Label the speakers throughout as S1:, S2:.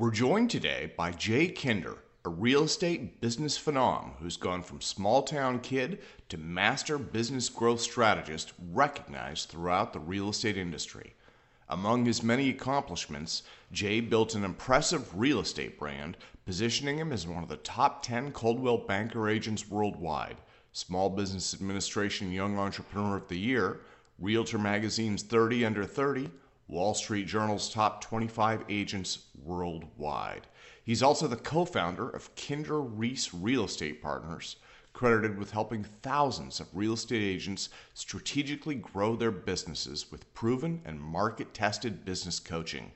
S1: We're joined today by Jay Kinder, a real estate business phenom who's gone from small town kid to master business growth strategist recognized throughout the real estate industry. Among his many accomplishments, Jay built an impressive real estate brand, positioning him as one of the top 10 Coldwell Banker agents worldwide, Small Business Administration Young Entrepreneur of the Year, Realtor Magazine's 30 Under 30, Wall Street Journal's top 25 agents worldwide. He's also the co founder of Kinder Reese Real Estate Partners, credited with helping thousands of real estate agents strategically grow their businesses with proven and market tested business coaching.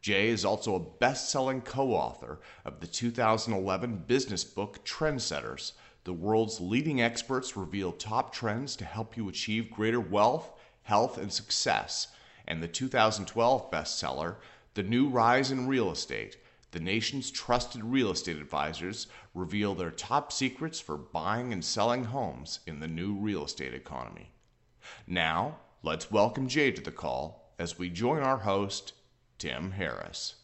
S1: Jay is also a best selling co author of the 2011 business book Trendsetters. The world's leading experts reveal top trends to help you achieve greater wealth, health, and success and the 2012 bestseller, The New Rise in Real Estate. The nation's trusted real estate advisors reveal their top secrets for buying and selling homes in the new real estate economy. Now, let's welcome Jay to the call as we join our host, Tim Harris.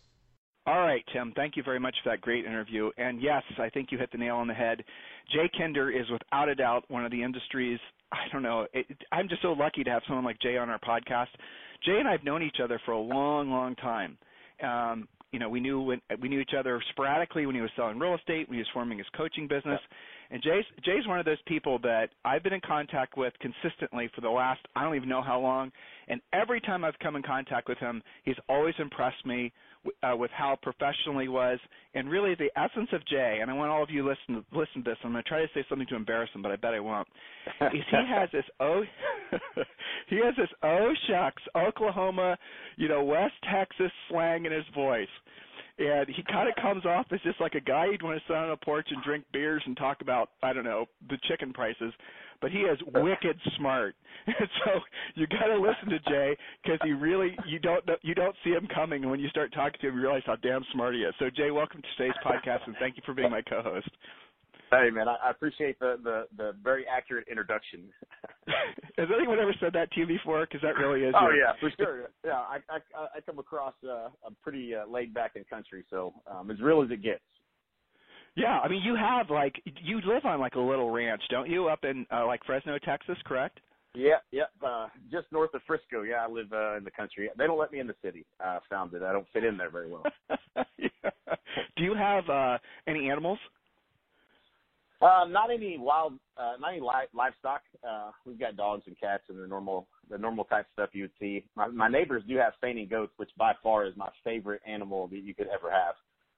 S2: All right, Tim, thank you very much for that great interview. And yes, I think you hit the nail on the head. Jay Kinder is without a doubt one of the industry's, I don't know, it, I'm just so lucky to have someone like Jay on our podcast Jay and I have known each other for a long, long time. Um, you know, we knew when we knew each other sporadically when he was selling real estate, when he was forming his coaching business. And Jay's Jay's one of those people that I've been in contact with consistently for the last I don't even know how long. And every time I've come in contact with him, he's always impressed me uh, with how professional he was, and really the essence of Jay. And I want all of you listen to, listen to this. I'm going to try to say something to embarrass him, but I bet I won't. Is he has this oh he has this oh shucks Oklahoma, you know West Texas slang in his voice and he kind of comes off as just like a guy you'd want to sit on a porch and drink beers and talk about I don't know the chicken prices, but he is wicked smart. And so you got to listen to Jay because he really you don't you don't see him coming, and when you start talking to him, you realize how damn smart he is. So Jay, welcome to today's podcast, and thank you for being my co-host.
S3: Hey man, I, I appreciate the, the the very accurate introduction.
S2: Has anyone ever said that to you before? Because that really is.
S3: Oh
S2: your...
S3: yeah, for sure. Yeah, I I, I come across uh, a pretty uh, laid back in country, so um, as real as it gets.
S2: Yeah, I mean you have like you live on like a little ranch, don't you, up in uh, like Frisco, Texas, correct?
S3: Yeah, yeah, uh, just north of Frisco. Yeah, I live uh, in the country. They don't let me in the city. I uh, found that I don't fit in there very well.
S2: yeah. Do you have uh any animals?
S3: Uh, not any wild, uh, not any li- livestock. Uh, we've got dogs and cats and the normal, the normal type stuff you would see. My, my neighbors do have fainting goats, which by far is my favorite animal that you could ever have.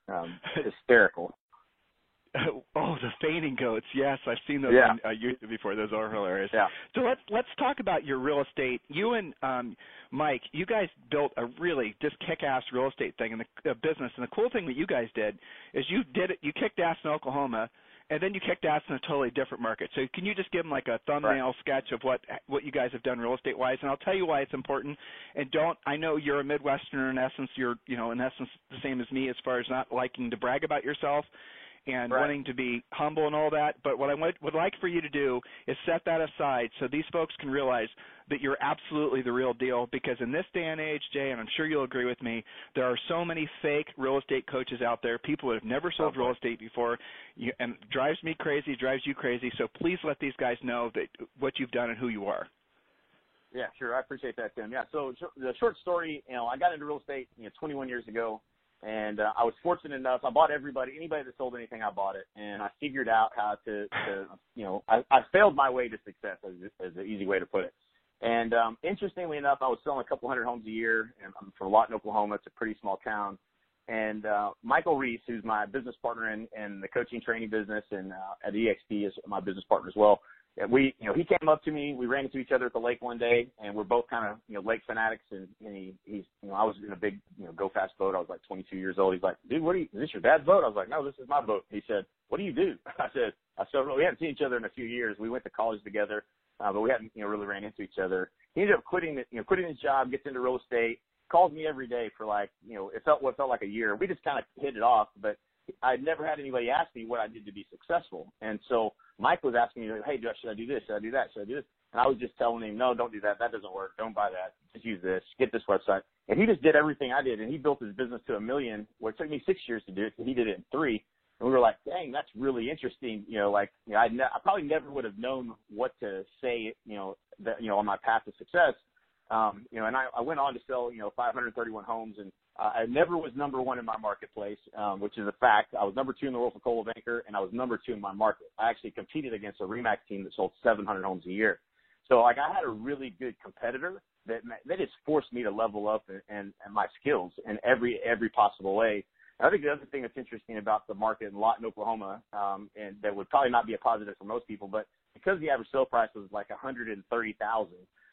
S3: Um, hysterical.
S2: Oh, the fainting goats. Yes, I've seen those
S3: yeah.
S2: on uh, YouTube before. Those are hilarious.
S3: Yeah.
S2: So let's let's talk about your real estate. You and um, Mike, you guys built a really just kick-ass real estate thing in the uh, business. And the cool thing that you guys did is you did it. You kicked ass in Oklahoma and then you kicked ass in a totally different market. So can you just give them like a thumbnail
S3: right.
S2: sketch of what what you guys have done real estate wise? And I'll tell you why it's important. And don't I know you're a Midwesterner in essence. You're you know in essence the same as me as far as not liking to brag about yourself and
S3: right.
S2: wanting to be humble and all that. But what I would, would like for you to do is set that aside so these folks can realize that you're absolutely the real deal. Because in this day and age, Jay, and I'm sure you'll agree with me, there are so many fake real estate coaches out there, people who have never sold real estate before, and it drives me crazy, drives you crazy. So please let these guys know that what you've done and who you are.
S3: Yeah, sure. I appreciate that, Tim. Yeah. So the short story, you know, I got into real estate, you know, 21 years ago and uh, I was fortunate enough. I bought everybody, anybody that sold anything, I bought it, and I figured out how to, to you know, I, I failed my way to success, as, as an easy way to put it. And um, interestingly enough, I was selling a couple hundred homes a year, and I'm from Lawton, Oklahoma. It's a pretty small town. And uh, Michael Reese, who's my business partner in, in the coaching training business, and uh, at EXP is my business partner as well. We, you know, he came up to me. We ran into each other at the lake one day, and we're both kind of, you know, lake fanatics. And, and he, he's, you know, I was in a big, you know, go fast boat. I was like 22 years old. He's like, dude, what are you? Is this your dad's boat? I was like, no, this is my boat. He said, what do you do? I said, I said, well, we haven't seen each other in a few years. We went to college together, uh, but we hadn't, you know, really ran into each other. He ended up quitting, the, you know, quitting his job, gets into real estate, calls me every day for like, you know, it felt what felt like a year. We just kind of hit it off, but I'd never had anybody ask me what I did to be successful. And so Mike was asking me, hey, should I do this? Should I do that? Should I do this? And I was just telling him, no, don't do that. That doesn't work. Don't buy that. Just use this. Get this website. And he just did everything I did. And he built his business to a million, where it took me six years to do it. So he did it in three. And we were like, dang, that's really interesting. You know, like, you know, I, ne- I probably never would have known what to say, you know, that, you know, on my path to success. Um, you know, and I, I went on to sell, you know, 531 homes and uh, I never was number one in my marketplace, um, which is a fact. I was number two in the World of Coldwell Banker, and I was number two in my market. I actually competed against a Remax team that sold 700 homes a year. So, like, I had a really good competitor that that just forced me to level up and, and, and my skills in every every possible way. And I think the other thing that's interesting about the market in Lawton, Oklahoma, um, and that would probably not be a positive for most people, but because the average sale price was like 130,000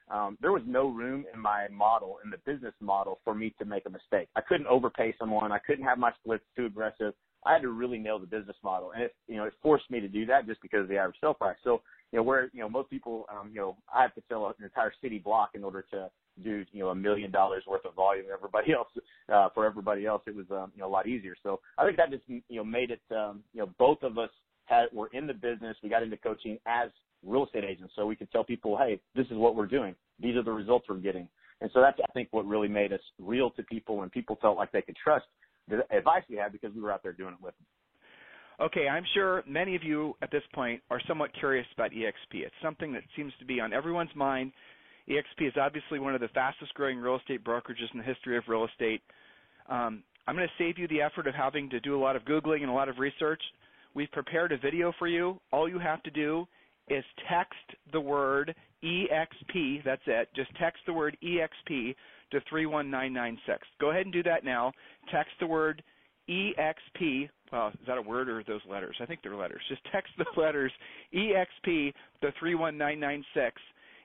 S3: um, there was no room in my model, in the business model, for me to make a mistake. I couldn't overpay someone. I couldn't have my splits too aggressive. I had to really nail the business model, and it, you know, it forced me to do that just because of the average sale price. So, you know, where you know most people, um, you know, I have to sell an entire city block in order to do you know a million dollars worth of volume. Everybody else, uh, for everybody else, it was um, you know a lot easier. So I think that just you know made it, um, you know, both of us had were in the business. We got into coaching as real estate agents, so we could tell people, hey, this is what we're doing. These are the results we're getting. And so that's, I think, what really made us real to people and people felt like they could trust the advice we had because we were out there doing it with them.
S2: Okay, I'm sure many of you at this point are somewhat curious about EXP. It's something that seems to be on everyone's mind. EXP is obviously one of the fastest growing real estate brokerages in the history of real estate. Um, I'm going to save you the effort of having to do a lot of Googling and a lot of research. We've prepared a video for you. All you have to do is text the word EXP, that's it. Just text the word EXP to 31996. Go ahead and do that now. Text the word EXP. Well, is that a word or those letters? I think they're letters. Just text the letters EXP to 31996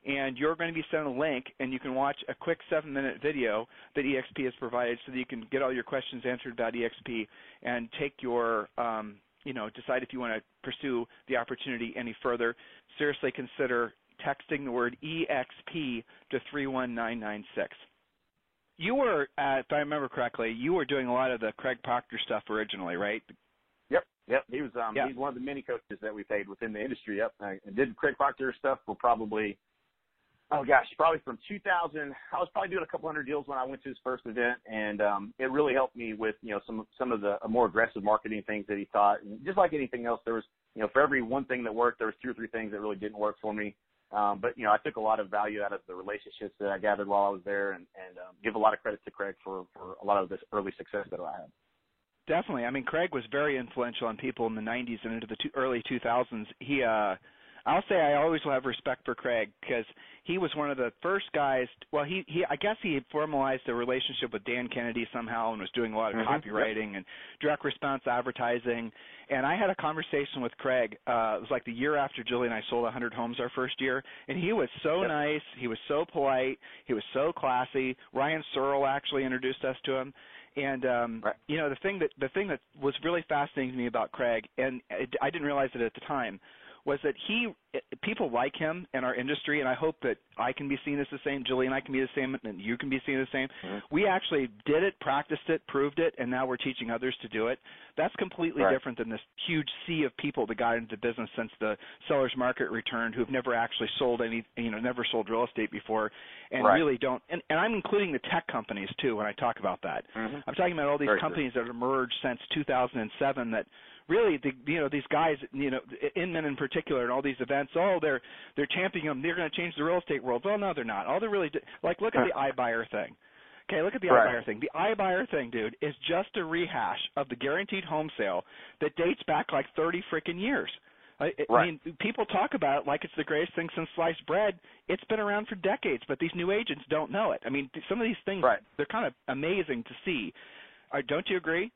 S2: and you're going to be sent a link and you can watch a quick seven minute video that EXP has provided so that you can get all your questions answered about EXP and take your um, you know, decide if you want to pursue the opportunity any further, seriously consider texting the word EXP to 31996. You were, uh, if I remember correctly, you were doing a lot of the Craig Proctor stuff originally, right?
S3: Yep, yep. He was um, yep. he's one of the many coaches that we paid within the industry. Yep, I did Craig Proctor stuff for probably oh gosh, probably from 2000. I was probably doing a couple hundred deals when I went to his first event, and um, it really helped me with you know some some of the more aggressive marketing things that he taught. And just like anything else, there was you know for every one thing that worked, there was two or three things that really didn't work for me. Um, but you know, I took a lot of value out of the relationships that I gathered while I was there, and and um, give a lot of credit to Craig for for a lot of this early success that I had.
S2: Definitely. I mean, Craig was very influential on people in the 90s and into the two, early 2000s. He uh I'll say I always will have respect for Craig because he was one of the first guys. Well, he he I guess he formalized a relationship with Dan Kennedy somehow and was doing a lot of
S3: mm-hmm.
S2: copywriting
S3: yep.
S2: and direct response advertising. And I had a conversation with Craig. Uh, it was like the year after Julie and I sold 100 homes our first year, and he was so
S3: yep.
S2: nice. He was so polite. He was so classy. Ryan Searle actually introduced us to him. And um,
S3: right.
S2: you know the thing that the thing that was really fascinating to me about Craig, and I didn't realize it at the time, was that he people like him in our industry, and I hope that I can be seen as the same, Julie and I can be the same, and you can be seen as the same.
S3: Mm-hmm.
S2: We actually did it, practiced it, proved it, and now we're teaching others to do it. That's completely
S3: right.
S2: different than this huge sea of people that got into business since the seller's market returned, who've never actually sold any, you know, never sold real estate before, and
S3: right.
S2: really don't. And, and I'm including the tech companies too when I talk about that.
S3: Mm-hmm.
S2: I'm talking about all these
S3: Very
S2: companies
S3: true.
S2: that have emerged since 2007 that really the you know these guys you know Inman in particular and all these events oh they're they're championing them they're going to change the real estate world well no they're not all they're really do- like look at the iBuyer thing okay look at the
S3: right.
S2: iBuyer thing the iBuyer thing dude is just a rehash of the guaranteed home sale that dates back like 30 freaking years I,
S3: right.
S2: I mean, people talk about it like it's the greatest thing since sliced bread. It's been around for decades, but these new agents don't know it. I mean, some of these things,
S3: right.
S2: they're kind of amazing to see. Uh, don't you agree?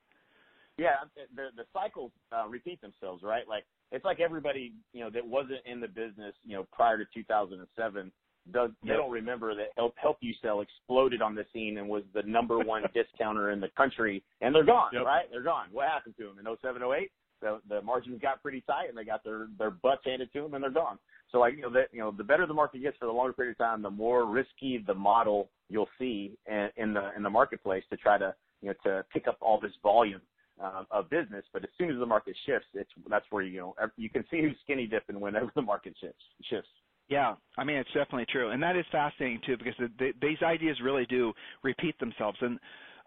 S3: Yeah, the the cycles uh, repeat themselves, right? Like it's like everybody you know that wasn't in the business you know prior to 2007 does they don't remember that help Help-U-Sell exploded on the scene and was the number one discounter in the country and they're gone
S2: yep.
S3: right? They're gone. What happened to them in 07 08 the the margins got pretty tight and they got their their butts handed to them and they're gone. So like you know that you know the better the market gets for the longer period of time the more risky the model you'll see in, in the in the marketplace to try to you know to pick up all this volume uh, of business. But as soon as the market shifts, it's that's where you know you can see who's skinny dipping whenever the market shifts. Shifts.
S2: Yeah, I mean it's definitely true, and that is fascinating too because the, the, these ideas really do repeat themselves. And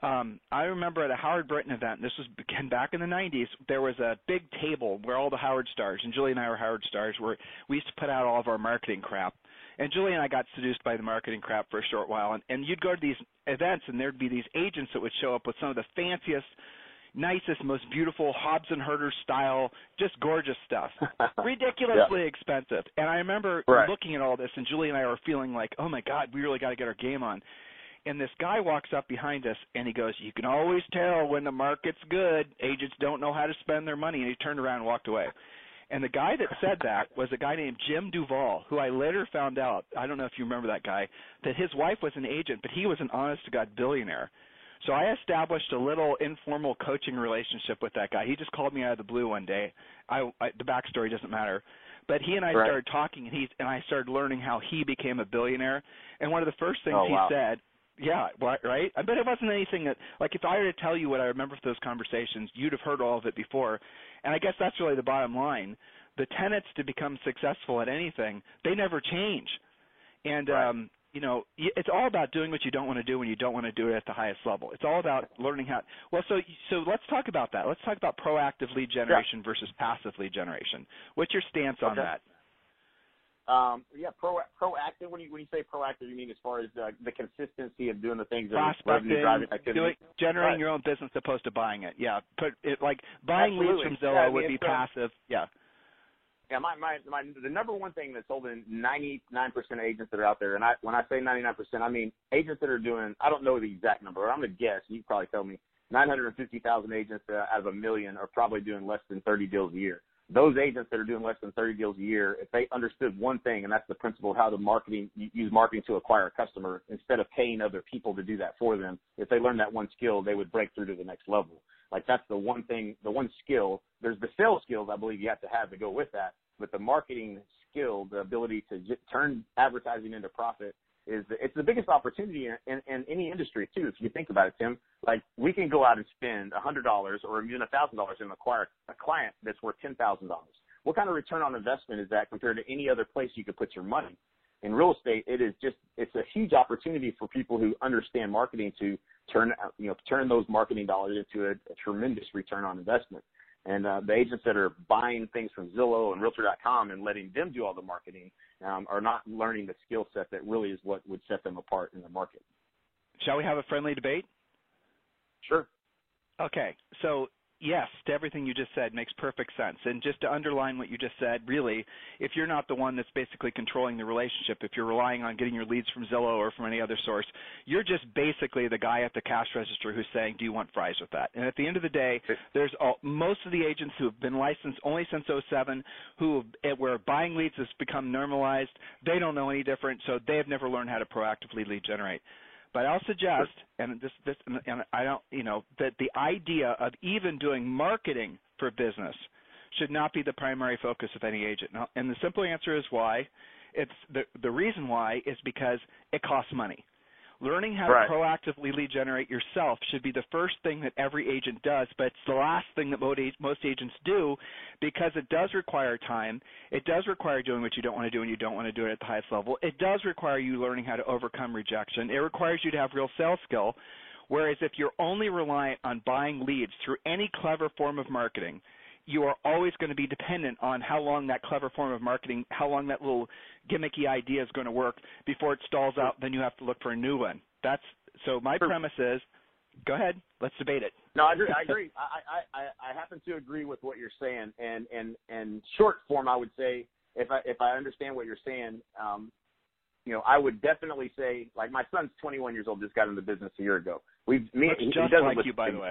S2: um, I remember at a Howard Brinton event, this was again back in the 90s, there was a big table where all the Howard stars, and Julie and I were Howard stars, where we used to put out all of our marketing crap. And Julie and I got seduced by the marketing crap for a short while, and, and you'd go to these events, and there'd be these agents that would show up with some of the fanciest nicest, most beautiful Hobbs and Herder style, just gorgeous stuff. Ridiculously
S3: yeah.
S2: expensive. And I remember
S3: right.
S2: looking at all this, and Julie and I were feeling like, oh my God, we really got to get our game on. And this guy walks up behind us and he goes, You can always tell when the market's good. Agents don't know how to spend their money. And he turned around and walked away. And the guy that said that was a guy named Jim Duval, who I later found out, I don't know if you remember that guy, that his wife was an agent, but he was an honest to God billionaire. So I established a little informal coaching relationship with that guy. He just called me out of the blue one day. I, I the backstory doesn't matter, but he and I
S3: right.
S2: started talking, and he and I started learning how he became a billionaire. And one of the first things
S3: oh,
S2: he
S3: wow.
S2: said, yeah, right. I bet it wasn't anything that, like, if I were to tell you what I remember from those conversations, you'd have heard all of it before. And I guess that's really the bottom line. The tenets to become successful at anything, they never change. And
S3: right.
S2: um, you know, it's all about doing what you don't want to do when you don't want to do it at the highest level. It's all about learning how. Well, so so let's talk about that. Let's talk about proactive lead generation
S3: yeah.
S2: versus passive lead generation. What's your stance on
S3: okay.
S2: that?
S3: Um, yeah, pro, proactive. When you when you say proactive, you mean as far as uh, the consistency of doing the things that revenue driving
S2: generating
S3: right.
S2: your own business opposed to buying it. Yeah, put it like buying
S3: Absolutely.
S2: leads from Zillow
S3: yeah, I mean,
S2: would be
S3: uh,
S2: passive. Yeah.
S3: Yeah, my, my my the number one thing that's holding 99% of agents that are out there, and I when I say 99%, I mean agents that are doing. I don't know the exact number. I'm gonna guess. You probably tell me. 950,000 agents out of a million are probably doing less than 30 deals a year. Those agents that are doing less than 30 deals a year, if they understood one thing, and that's the principle of how the marketing use marketing to acquire a customer instead of paying other people to do that for them. If they learned that one skill, they would break through to the next level. Like that's the one thing, the one skill. There's the sales skills I believe you have to have to go with that, but the marketing skill, the ability to j- turn advertising into profit is it's the biggest opportunity in, in, in any industry too. If you think about it, Tim, like we can go out and spend a hundred dollars or even a thousand dollars and acquire a client that's worth ten thousand dollars. What kind of return on investment is that compared to any other place you could put your money? In real estate, it is just it's a huge opportunity for people who understand marketing to turn you know turn those marketing dollars into a, a tremendous return on investment. And uh, the agents that are buying things from Zillow and Realtor.com and letting them do all the marketing um, are not learning the skill set that really is what would set them apart in the market.
S2: Shall we have a friendly debate?
S3: Sure.
S2: Okay, so yes to everything you just said makes perfect sense. And just to underline what you just said, really, if you're not the one that's basically controlling the relationship, if you're relying on getting your leads from Zillow or from any other source, you're just basically the guy at the cash register who's saying, "Do you want fries with that?" And at the end of the day, there's all, most of the agents who have been licensed only since 07, who where buying leads has become normalized, they don't know any different, so they have never learned how to proactively lead generate. But I'll suggest, and this, this, and I don't, you know, that the idea of even doing marketing for business should not be the primary focus of any agent. And the simple answer is why. It's the the reason why is because it costs money. Learning how
S3: right.
S2: to proactively lead generate yourself should be the first thing that every agent does, but it's the last thing that most agents do because it does require time. It does require doing what you don't want to do and you don't want to do it at the highest level. It does require you learning how to overcome rejection. It requires you to have real sales skill. Whereas if you're only reliant on buying leads through any clever form of marketing, you are always going to be dependent on how long that clever form of marketing, how long that little gimmicky idea is going to work before it stalls out. Then you have to look for a new one. That's so. My premise is, go ahead, let's debate it.
S3: No, I agree. I agree. I, I, I happen to agree with what you're saying. And and and short form, I would say, if I if I understand what you're saying, um, you know, I would definitely say, like my son's 21 years old, just got into business a year ago. We've me
S2: Looks
S3: he,
S2: just
S3: he doesn't
S2: like you, by the way.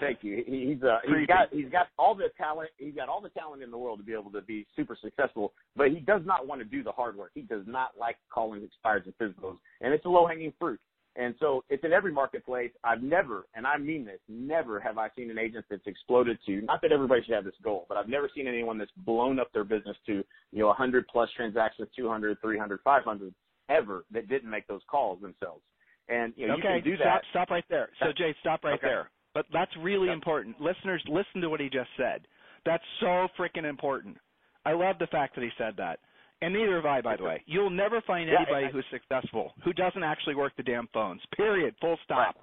S3: Thank you. He's uh, he's got he's got all the talent. He's got all the talent in the world to be able to be super successful. But he does not want to do the hard work. He does not like calling expires and physicals, and it's a low hanging fruit. And so it's in every marketplace. I've never, and I mean this, never have I seen an agent that's exploded to, not that everybody should have this goal, but I've never seen anyone that's blown up their business to, you know, 100 plus transactions, 200, 300, 500 ever that didn't make those calls themselves. And, you know,
S2: okay,
S3: you can do that.
S2: Stop, stop right there. So, Jay, stop right
S3: okay.
S2: there. But that's really important. Listeners, listen to what he just said. That's so freaking important. I love the fact that he said that. And neither have I, by the way. You'll never find
S3: Yeah,
S2: anybody
S3: I-
S2: who's successful who doesn't actually work the damn phones. Period. Full stop.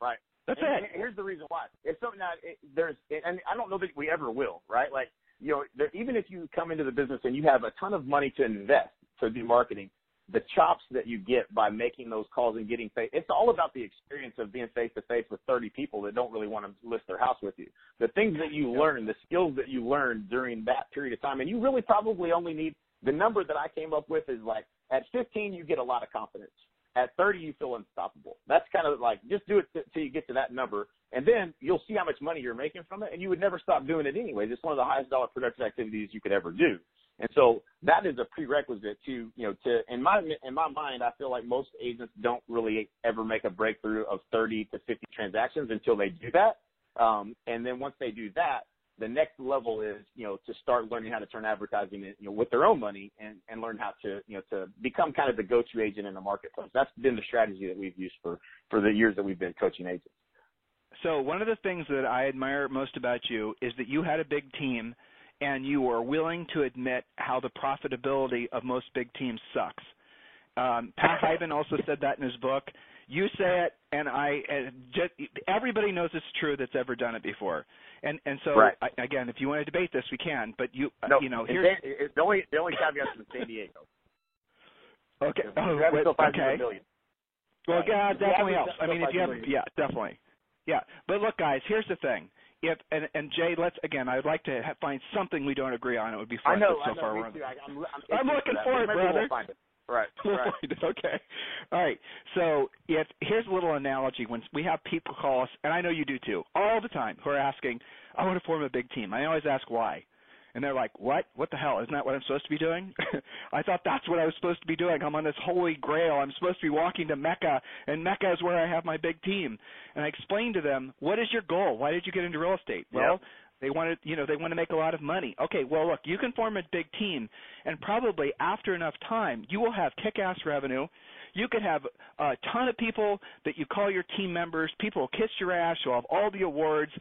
S3: Right.
S2: That's
S3: and,
S2: it.
S3: and here's the reason why. It's something that it, there's, and I don't know that we ever will, right? Like, you know, there, even if you come into the business and you have a ton of money to invest to do marketing, the chops that you get by making those calls and getting face, it's all about the experience of being face to face with 30 people that don't really want to list their house with you. The things that you learn, the skills that you learn during that period of time, and you really probably only need the number that I came up with is like at 15 you get a lot of confidence. At 30 you feel unstoppable. That's kind of like just do it till you get to that number, and then you'll see how much money you're making from it, and you would never stop doing it anyways. It's one of the highest dollar productive activities you could ever do. And so that is a prerequisite to, you know, to in my in my mind, I feel like most agents don't really ever make a breakthrough of 30 to 50 transactions until they do that. Um, and then once they do that, the next level is, you know, to start learning how to turn advertising, you know, with their own money and and learn how to, you know, to become kind of the go-to agent in the marketplace. That's been the strategy that we've used for for the years that we've been coaching agents.
S2: So one of the things that I admire most about you is that you had a big team and you are willing to admit how the profitability of most big teams sucks. Um, Pat Hiban also said that in his book. You say it, and I and just everybody knows it's true that's ever done it before. And and so
S3: Right.
S2: I, again, if you want to debate this, we can. But you uh,
S3: No,
S2: you know here's
S3: the only the only caveat is San Diego.
S2: okay. Oh, wait, okay.
S3: million.
S2: Well, yeah, definitely helps. I mean, if you have, yeah, definitely, yeah. But look, guys, here's the thing. If and, and Jay, let's again. I'd like to ha- find something we don't agree on. It would be
S3: I
S2: fun.
S3: know,
S2: so
S3: I know,
S2: far
S3: me
S2: we're
S3: too. I, I'm, I'm,
S2: I'm looking for it, brother.
S3: We'll find it. Right, right.
S2: okay. All right. So if here's a little analogy. When we have people call us, and I know you do too, all the time, who are asking, "I want to form a big team." I always ask why, and they're like, "What? What the hell? Isn't that what I'm supposed to be doing?" I thought that's what I was supposed to be doing. I'm on this holy grail. I'm supposed to be walking to Mecca, and Mecca is where I have my big team. And I explained to them, "What is your goal? Why did you get into real estate?" Well.
S3: Yep.
S2: They want to, you know, they want to make a lot of money. Okay, well, look, you can form a big team, and probably after enough time, you will have kick-ass revenue. You could have a ton of people that you call your team members. People will kiss your ass. You'll have all the awards.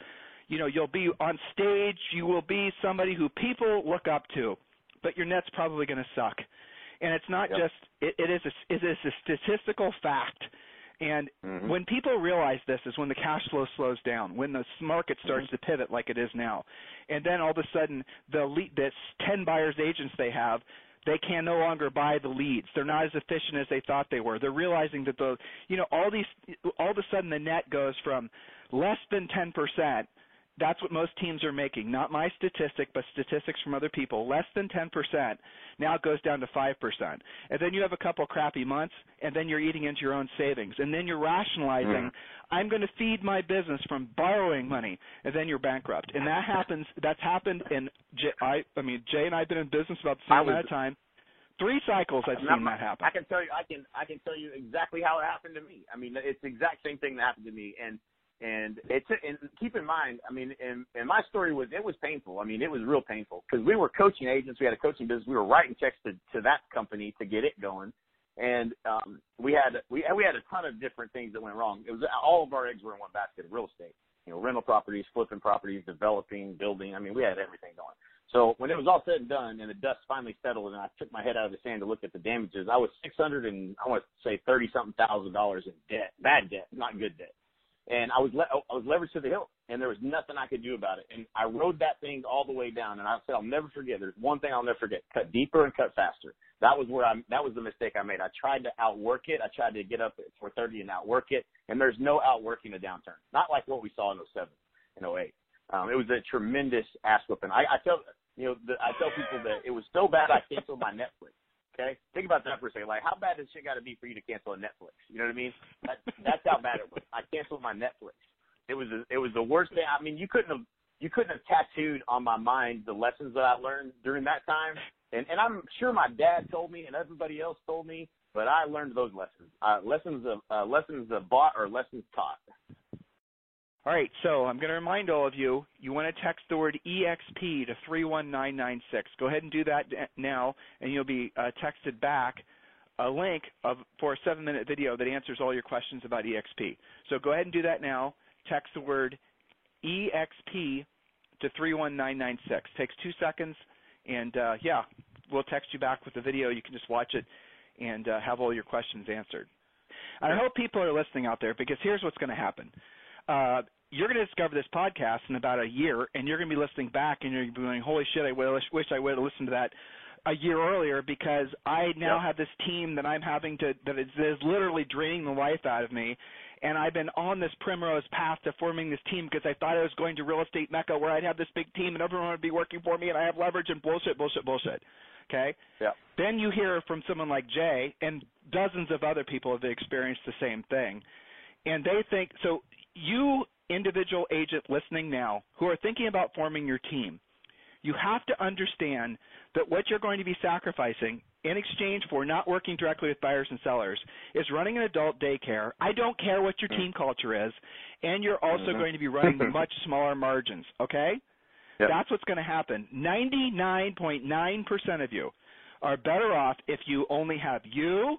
S2: You know, you'll be on stage. You will be somebody who people look up to. But your net's probably going to suck. And it's not
S3: Yep.
S2: just it, it is a, it is a statistical fact. And
S3: Mhm.
S2: when people realize this is when the cash flow slows down, when the market starts
S3: Mhm.
S2: to pivot like it is now, and then all of a sudden the lead, this ten buyers agents they have, they can no longer buy the leads. They're not as efficient as they thought they were. They're realizing that the you know all these all of a sudden the net goes from less than ten percent. That's what most teams are making. Not my statistic, but statistics from other people. Less than 10%. Now it goes down to 5%. And then you have a couple crappy months, and then you're eating into your own savings. And then you're rationalizing,
S3: Mhm.
S2: I'm going to feed my business from borrowing money, and then you're bankrupt. And that happens, that's happened in, J- I, I mean, Jay and I have been in business about the same
S3: was-
S2: amount of time. Three cycles I've seen that happen.
S3: I can tell you, I can, I can tell you exactly how it happened to me. I mean, it's the exact same thing that happened to me, and and it's and keep in mind, I mean, and and my story was it was painful. I mean, it was real painful because we were coaching agents, we had a coaching business, we were writing checks to to that company to get it going, and um, we had we we had a ton of different things that went wrong. It was all of our eggs were in one basket of real estate. You know, rental properties, flipping properties, developing, building. I mean, we had everything going. So when it was all said and done, and the dust finally settled, and I took my head out of the sand to look at the damages, I was six hundred and I want to say thirty something thousand dollars in debt, bad debt, not good debt. And I was le- I was leveraged to the hill, and there was nothing I could do about it. And I rode that thing all the way down, and I said I'll never forget. There's one thing I'll never forget: cut deeper and cut faster. That was where I that was the mistake I made. I tried to outwork it. I tried to get up at 430 and outwork it, and there's no outworking a downturn. Not like what we saw in 07 and 08. Um, it was a tremendous ass whipping. I, I tell you know the, I tell people that it was so bad I canceled my Netflix. Okay, think about that for a second. Like, how bad does shit got to be for you to cancel a Netflix? You know what I mean? That, that's how bad it was. I canceled my Netflix, It was a, it was the worst thing. I mean, you couldn't have you couldn't have tattooed on my mind the lessons that I learned during that time. And and I'm sure my dad told me and everybody else told me, but I learned those lessons. Uh, lessons of uh, lessons of bought or lessons taught.
S2: All right, so I'm going to remind all of you, you want to text the word EXP to 31996. Go ahead and do that now, and you'll be uh, texted back a link of, for a seven minute video that answers all your questions about EXP. So go ahead and do that now. Text the word EXP to 31996. Takes two seconds, and uh, yeah, we'll text you back with the video. You can just watch it and uh, have all your questions answered. I hope people are listening out there because here's what's going to happen. Uh, you're going to discover this podcast in about a year, and you're going to be listening back, and you're going to be going, "Holy shit! I wish, wish I would have listened to that a year earlier because I now yep. have this team that I'm having to that is, is literally draining the life out of me, and I've been on this primrose path to forming this team because I thought I was going to real estate mecca where I'd have this big team and everyone would be working for me and I have leverage and bullshit, bullshit, bullshit. Okay.
S3: Yeah.
S2: Then you hear from someone like Jay and dozens of other people have experienced the same thing, and they think so. You individual agent listening now who are thinking about forming your team, you have to understand that what you're going to be sacrificing in exchange for not working directly with buyers and sellers is running an adult daycare. I don't care what your team culture is, and you're also mm-hmm. going to be running much smaller margins, okay?
S3: Yep.
S2: That's what's going to happen. 99.9% of you are better off if you only have you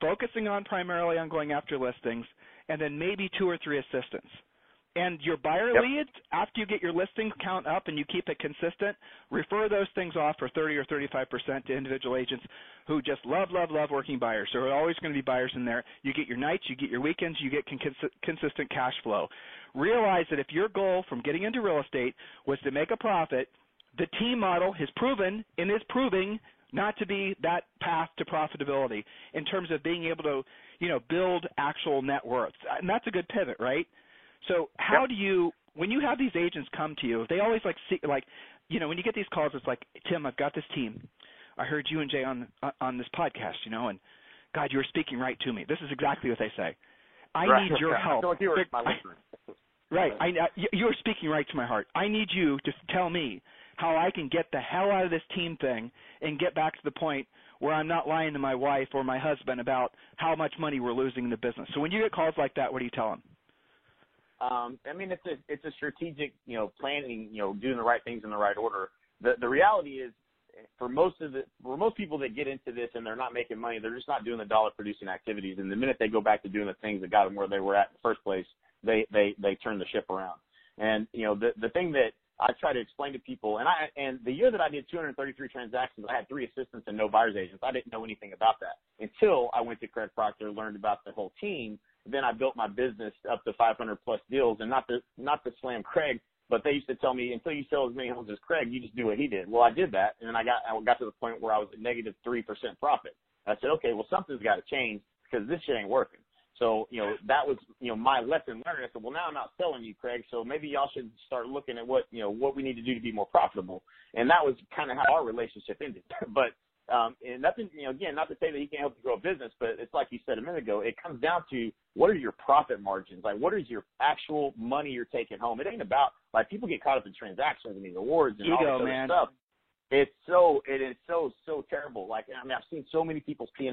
S2: focusing on primarily on going after listings and then maybe two or three assistants. And your buyer yep. leads, after you get your listing count up and you keep it consistent, refer those things off for 30 or 35% to individual agents who just love, love, love working buyers. So there are always going to be buyers in there. You get your nights, you get your weekends, you get con- consistent cash flow. Realize that if your goal from getting into real estate was to make a profit, the team model has proven and is proving not to be that path to profitability in terms of being able to, you know, build actual net worth. And that's a good pivot, right? So how yep. do you when you have these agents come to you, they always like see like you know when you get these calls, it's like Tim, I've got this team. I heard you and Jay on uh, on this podcast, you know, and God, you were speaking right to me. This is exactly what they say. I
S3: right.
S2: need your help.
S3: My
S2: right. I, you are speaking right to my heart. I need you to tell me how I can get the hell out of this team thing and get back to the point where I'm not lying to my wife or my husband about how much money we're losing in the business. So when you get calls like that, what do you tell them?
S3: Um, I mean, it's a it's a strategic, you know, planning, you know, doing the right things in the right order. The the reality is, for most of the for most people that get into this and they're not making money, they're just not doing the dollar producing activities. And the minute they go back to doing the things that got them where they were at in the first place, they they they turn the ship around. And you know, the the thing that I try to explain to people, and I and the year that I did 233 transactions, I had three assistants and no buyers agents. I didn't know anything about that until I went to Craig Proctor, learned about the whole team, then I built my business up to 500 plus deals, and not the not the slam Craig, but they used to tell me until you sell as many homes as Craig, you just do what he did. Well, I did that, and then I got I got to the point where I was at negative three percent profit. I said, okay, well something's got to change because this shit ain't working. So you know that was you know my lesson learned. I said, well now I'm not selling you, Craig. So maybe y'all should start looking at what you know what we need to do to be more profitable. And that was kind of how our relationship ended. but um, and nothing, you know, again, not to say that he can't help you grow a business, but it's like you said a minute ago. It comes down to what are your profit margins? Like, what is your actual money you're taking home? It ain't about like people get caught up in transactions and these awards and
S2: Ego,
S3: all this
S2: man.
S3: other stuff. It's so it is so so terrible. Like I mean, I've seen so many people's P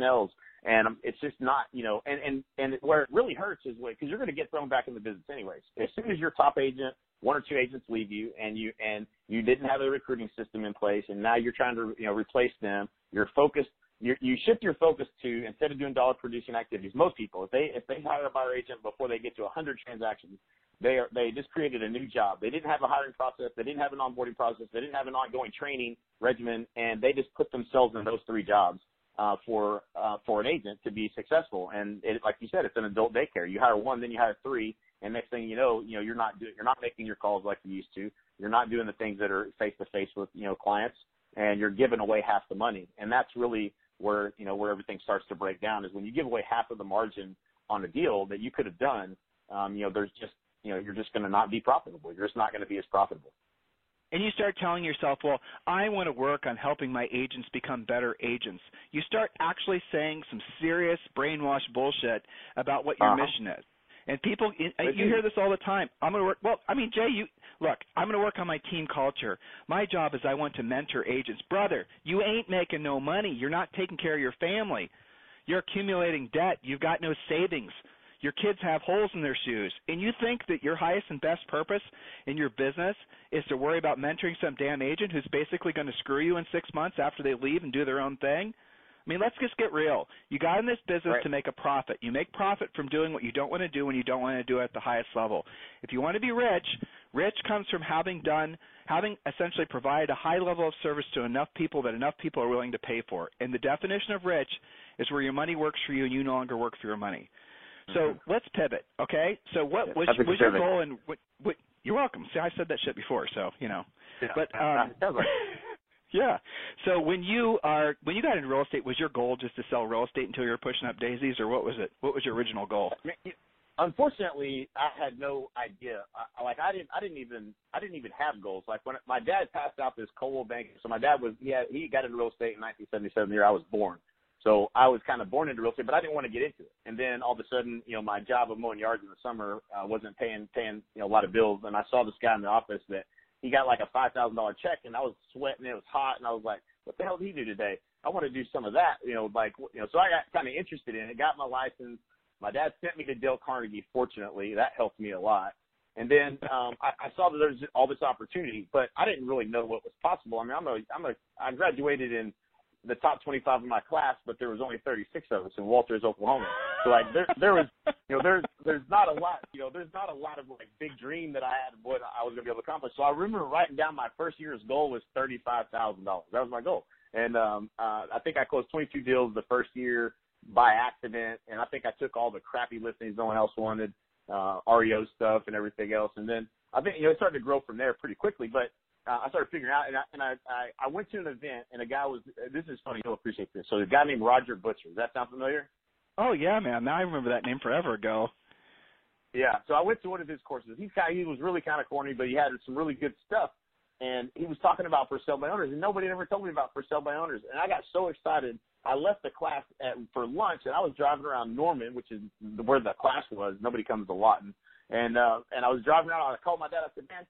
S3: and it's just not you know. And and and where it really hurts is because you're going to get thrown back in the business anyways. As soon as your top agent one or two agents leave you and you and you didn't have a recruiting system in place and now you're trying to you know replace them you're focused you you shift your focus to instead of doing dollar producing activities most people if they if they hire a buyer agent before they get to 100 transactions they are they just created a new job they didn't have a hiring process they didn't have an onboarding process they didn't have an ongoing training regimen and they just put themselves in those three jobs uh, for uh, for an agent to be successful. And it, like you said, it's an adult daycare. You hire one, then you hire three, and next thing you know, you know you're not doing, you're not making your calls like you used to. You're not doing the things that are face to face with you know clients, and you're giving away half the money. And that's really where you know where everything starts to break down is when you give away half of the margin on a deal that you could have done. Um, you know, there's just you know you're just going to not be profitable. You're just not going to be as profitable
S2: and you start telling yourself, well, I want to work on helping my agents become better agents. You start actually saying some serious brainwash bullshit about what your
S3: uh-huh.
S2: mission is. And people, you hear this all the time. I'm going to work. Well, I mean, Jay, you look. I'm going to work on my team culture. My job is I want to mentor agents. Brother, you ain't making no money. You're not taking care of your family. You're accumulating debt. You've got no savings. Your kids have holes in their shoes. And you think that your highest and best purpose in your business is to worry about mentoring some damn agent who's basically going to screw you in six months after they leave and do their own thing? I mean, let's just get real. You got in this business
S3: right.
S2: to make a profit. You make profit from doing what you don't want to do when you don't want to do it at the highest level. If you want to be rich, rich comes from having done, having essentially provided a high level of service to enough people that enough people are willing to pay for. And the definition of rich is where your money works for you and you no longer work for your money. So mm-hmm. let's pivot, okay? So what was, was your goal and what, what? You're welcome. See, I said that shit before, so you know.
S3: Yeah.
S2: But um, yeah. So when you are when you got into real estate, was your goal just to sell real estate until you were pushing up daisies, or what was it? What was your original goal?
S3: Unfortunately, I had no idea. I, like I didn't, I didn't even, I didn't even have goals. Like when my dad passed out this Coldwell Bank, so my dad was, he had, he got into real estate in 1977, the year I was born. So I was kind of born into real estate, but I didn't want to get into it. And then all of a sudden, you know, my job of mowing yards in the summer uh, wasn't paying paying you know a lot of bills. And I saw this guy in the office that he got like a five thousand dollar check, and I was sweating. It was hot, and I was like, "What the hell did he do today? I want to do some of that." You know, like you know. So I got kind of interested in it. Got my license. My dad sent me to Dale Carnegie. Fortunately, that helped me a lot. And then um, I, I saw that there's all this opportunity, but I didn't really know what was possible. I mean, I'm a I'm a I graduated in the top 25 of my class, but there was only 36 of us in Walters, Oklahoma. So like there there was you know there's there's not a lot you know there's not a lot of like big dream that I had what I was gonna be able to accomplish. So I remember writing down my first year's goal was thirty five thousand dollars. That was my goal, and um uh, I think I closed 22 deals the first year by accident, and I think I took all the crappy listings no one else wanted, uh, REO stuff and everything else, and then I think you know it started to grow from there pretty quickly, but uh, I started figuring out, and I, and I, I, I went to an event, and a guy was. This is funny. You'll appreciate this. So a guy named Roger Butcher. Does that sound familiar?
S2: Oh yeah, man. Now I remember that name forever ago.
S3: Yeah. So I went to one of his courses. He's kind. He was really kind of corny, but he had some really good stuff. And he was talking about for sale by owners, and nobody ever told me about for sale by owners. And I got so excited. I left the class at, for lunch, and I was driving around Norman, which is where the class was. Nobody comes to Lawton, and uh, and I was driving around. I called my dad. I said, "Man,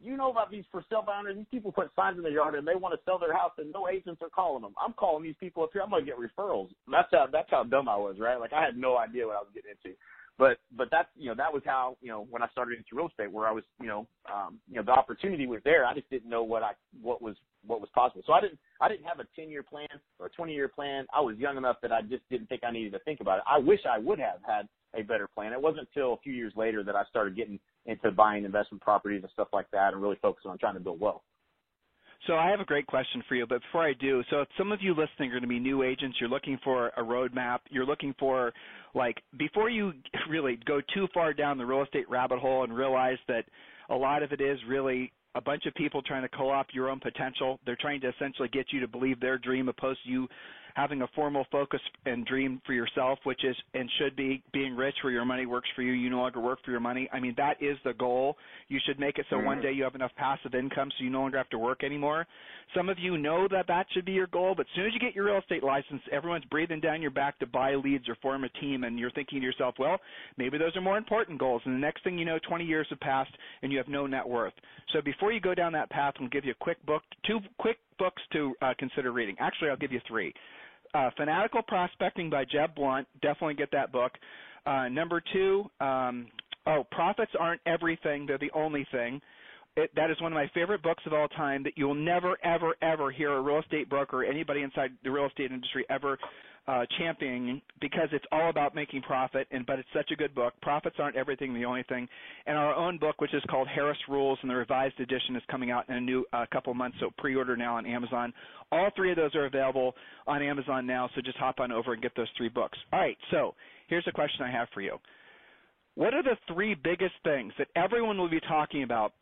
S3: you know about these for sale by owners. These people put signs in their yard and they want to sell their house and no agents are calling them. I'm calling these people up here. I'm gonna get referrals. That's how that's how dumb I was, right? Like I had no idea what I was getting into. But but that's you know that was how you know when I started into real estate where I was you know um you know the opportunity was there. I just didn't know what I what was what was possible. So I didn't I didn't have a 10 year plan or a 20 year plan. I was young enough that I just didn't think I needed to think about it. I wish I would have had a better plan. It wasn't until a few years later that I started getting into buying investment properties and stuff like that and really focusing on trying to build wealth.
S2: So I have a great question for you, but before I do, so if some of you listening are going to be new agents, you're looking for a roadmap, you're looking for like before you really go too far down the real estate rabbit hole and realize that a lot of it is really a bunch of people trying to co-opt your own potential. They're trying to essentially get you to believe their dream opposed to you having a formal focus and dream for yourself, which is and should be being rich where your money works for you. You no longer work for your money. I mean, that is the goal. You should make it so mm-hmm. one day you have enough passive income so you no longer have to work anymore. Some of you know that that should be your goal, but as soon as you get your real estate license, everyone's breathing down your back to buy leads or form a team, and you're thinking to yourself, well, maybe those are more important goals. And the next thing you know, 20 years have passed and you have no net worth. So before you go down that path, I'm going to give you a quick book, two quick books to uh, consider reading. Actually, I'll give you three uh, Fanatical Prospecting by Jeb Blount. Definitely get that book. Uh, number two, um, oh, Profits Aren't Everything, They're the Only Thing. It, that is one of my favorite books of all time that you'll never, ever, ever hear a real estate broker or anybody inside the real estate industry ever uh, championing because it's all about making profit. And but it's such a good book. Profits aren't everything, the only thing. And our own book, which is called Harris Rules, and the revised edition is coming out in a new uh, couple months. So pre-order now on Amazon. All three of those are available on Amazon now. So just hop on over and get those three books. All right. So here's a question I have for you. What are the three biggest things that everyone will be talking about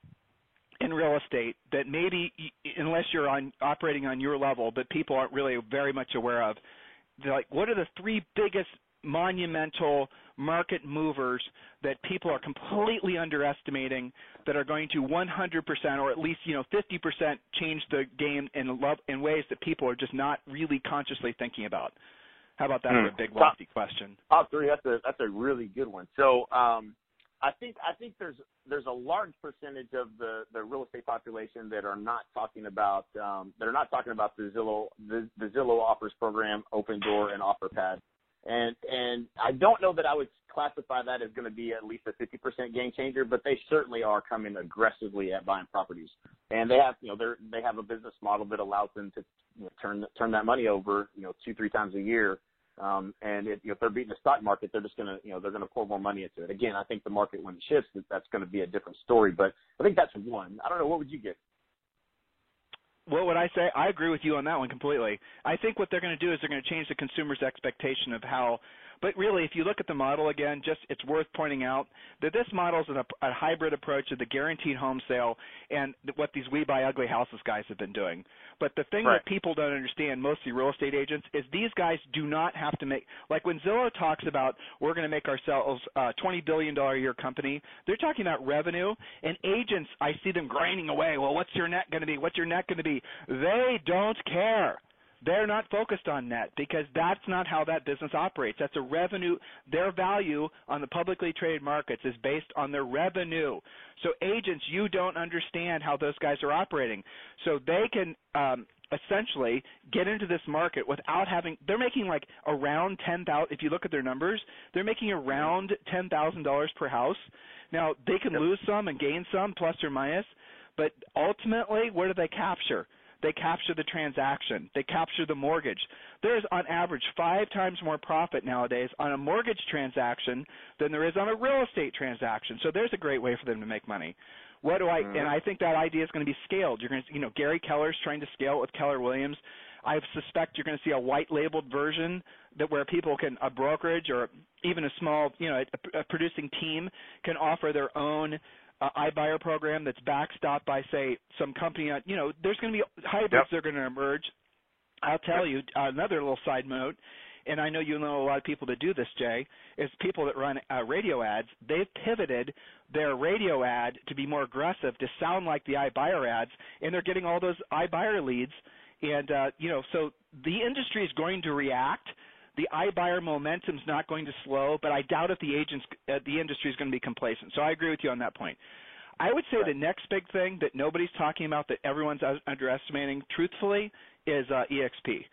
S2: in real estate that maybe unless you're on operating on your level but people aren't really very much aware of like what are the three biggest monumental market movers that people are completely underestimating that are going to 100% or at least you know 50% change the game in love in ways that people are just not really consciously thinking about. How about that mm. for a big lofty question?
S3: Top three. That's a that's a really good one. So um, I think I think there's there's a large percentage of the the real estate population that are not talking about um, that are not talking about the Zillow the, the Zillow offers program, Opendoor, and OfferPad. And and I don't know that I would classify that as going to be at least a 50% game changer, but they certainly are coming aggressively at buying properties. And they have, you know, they they have a business model that allows them to you know, turn turn that money over, you know, two three times a year. Um, and it, you know, if they're beating the stock market, they're just going to, you know, they're going to pour more money into it. Again, I think the market when it shifts, that's going to be a different story. But I think that's one. I don't know. What would you get?
S2: what would I say? I agree with you on that one completely. I think what they're going to do is they're going to change the consumer's expectation of how but really, if you look at the model again, just it's worth pointing out that this model is a, a hybrid approach of the guaranteed home sale and what these we buy ugly houses guys have been doing. But the thing right. that people don't understand, mostly real estate agents, is these guys do not have to make like when Zillow talks about we're going to make ourselves a twenty billion dollar a year company, they're talking about revenue. And agents, I see them grinding away. Well, what's your net going to be? What's your net going to be? They don't care. They're not focused on net because that's not how that business operates. That's a revenue. Their value on the publicly traded markets is based on their revenue. So agents, you don't understand how those guys are operating. So they can um, essentially get into this market without having. They're making like around ten thousand. If you look at their numbers, they're making around ten thousand dollars per house. Now they can lose some and gain some, plus or minus. But ultimately, what do they capture? They capture the transaction. They capture the mortgage. There's on average five times more profit nowadays on a mortgage transaction than there is on a real estate transaction. So there's a great way for them to make money. What do I? Mm-hmm. And I think that idea is going to be scaled. You're going to, you know, Gary Keller's trying to scale it with Keller Williams. I suspect you're going to see a white labeled version that where people can a brokerage or even a small, you know, a, a producing team can offer their own uh, iBuyer program that's backstopped by, say, some company. Uh, you know, there's going to be hybrids yep. that are going to emerge. I'll tell you uh, another little side note, and I know you know a lot of people that do this, Jay, is people that run uh, radio ads. They've pivoted their radio ad to be more aggressive, to sound like the iBuyer ads, and they're getting all those iBuyer leads. And uh, you know, so the industry is going to react the iBuyer momentum is not going to slow, but I doubt if the agents, uh, the industry is going to be complacent. So I agree with you on that point. I would say right. the next big thing that nobody's talking about that everyone's underestimating, truthfully, is uh, EXP.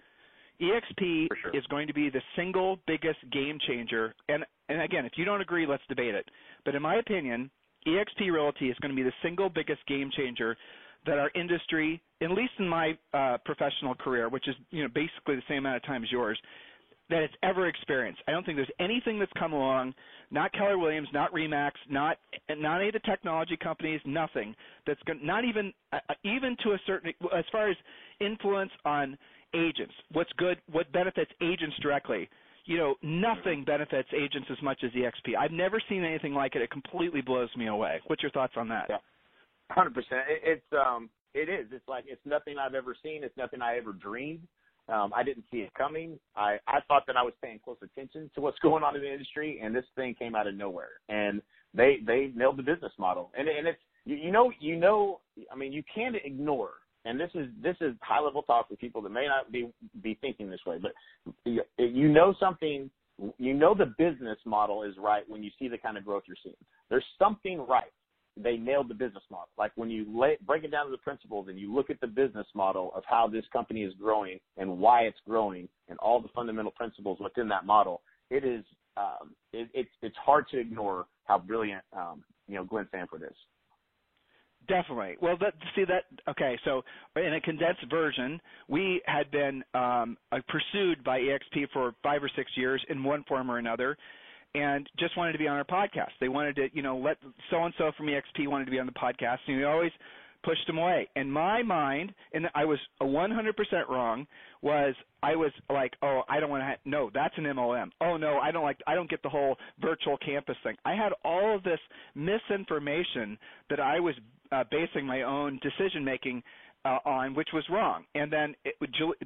S2: EXP
S3: sure.
S2: is going to be the single biggest game changer. And and again, if you don't agree, let's debate it. But in my opinion, EXP Realty is going to be the single biggest game changer that our industry, at least in my uh, professional career, which is you know basically the same amount of time as yours, that it's ever experienced. I don't think there's anything that's come along, not Keller Williams, not Remax, not not any of the technology companies, nothing that's going, not even uh, uh, even to a certain as far as influence on agents. What's good, what benefits agents directly. You know, nothing benefits agents as much as EXP. I've never seen anything like it. It completely blows me away. What's your thoughts on that?
S3: Yeah, hundred percent. It's um, it is. It's like it's nothing I've ever seen. It's nothing I ever dreamed um, I didn't see it coming. I, I thought that I was paying close attention to what's going on in the industry, and this thing came out of nowhere. And they they nailed the business model. And and it's you, you know you know I mean you can't ignore. And this is this is high level talk for people that may not be be thinking this way, but you, you know something. You know the business model is right when you see the kind of growth you're seeing. There's something right they nailed the business model. Like when you lay, break it down to the principles and you look at the business model of how this company is growing and why it's growing and all the fundamental principles within that model, it is um, it, it's it's hard to ignore how brilliant um, you know Glenn Sanford is.
S2: Definitely. Well, that, see that. Okay, so in a condensed version, we had been um, pursued by EXP for five or six years in one form or another, and just wanted to be on our podcast. They wanted to, you know, let so and so from EXP wanted to be on the podcast, and we always pushed them away. And my mind, and I was 100% wrong, was I was like, oh, I don't want to. No, that's an MLM. Oh no, I don't like. I don't get the whole virtual campus thing. I had all of this misinformation that I was uh, basing my own decision making uh, on, which was wrong. And then it,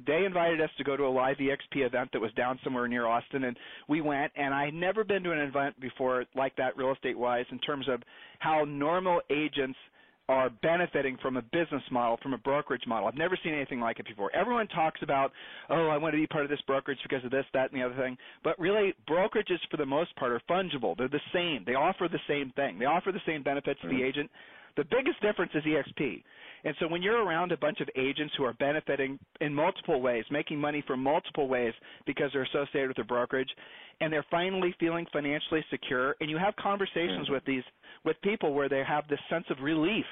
S2: they invited us to go to a live EXP event that was down somewhere near Austin, and we went. And I had never been to an event before like that, real estate wise, in terms of how normal agents are benefiting from a business model, from a brokerage model. I've never seen anything like it before. Everyone talks about, oh, I want to be part of this brokerage because of this, that, and the other thing. But really, brokerages for the most part are fungible. They're the same. They offer the same thing. They offer the same benefits to the agent. The biggest difference is EXP. And so when you're around a bunch of agents who are benefiting in multiple ways, making money from multiple ways because they're associated with their brokerage, and they're finally feeling financially secure, and you have conversations mm-hmm. with these with people where they have this sense of relief.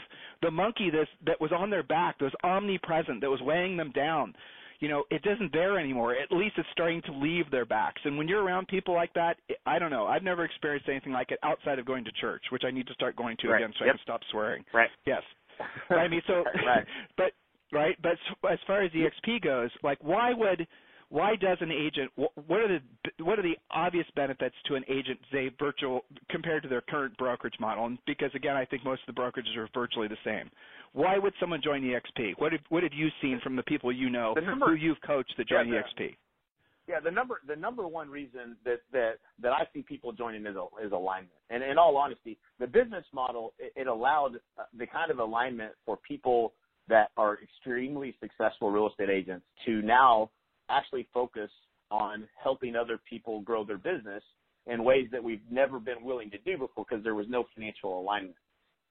S2: The monkey that that was on their back, that was omnipresent, that was weighing them down, you know, it isn't there anymore. At least it's starting to leave their backs. And when you're around people like that, I don't know. I've never experienced anything like it outside of going to church, which I need to start going to
S3: right.
S2: again so
S3: yep.
S2: I can stop swearing.
S3: Right.
S2: Yes. I mean, so,
S3: right.
S2: but right, but as far as EXP goes, like, why would why does an agent what are the what are the obvious benefits to an agent say virtual compared to their current brokerage model? And because again I think most of the brokerages are virtually the same. Why would someone join EXP what have what have you seen from the people you know
S3: number,
S2: who you've coached that join
S3: yeah,
S2: EXP
S3: yeah the number the number one reason that that that I see people joining is is alignment and in all honesty the business model it, it allowed the kind of alignment for people that are extremely successful real estate agents to now actually focus on helping other people grow their business in ways that we've never been willing to do before because there was no financial alignment.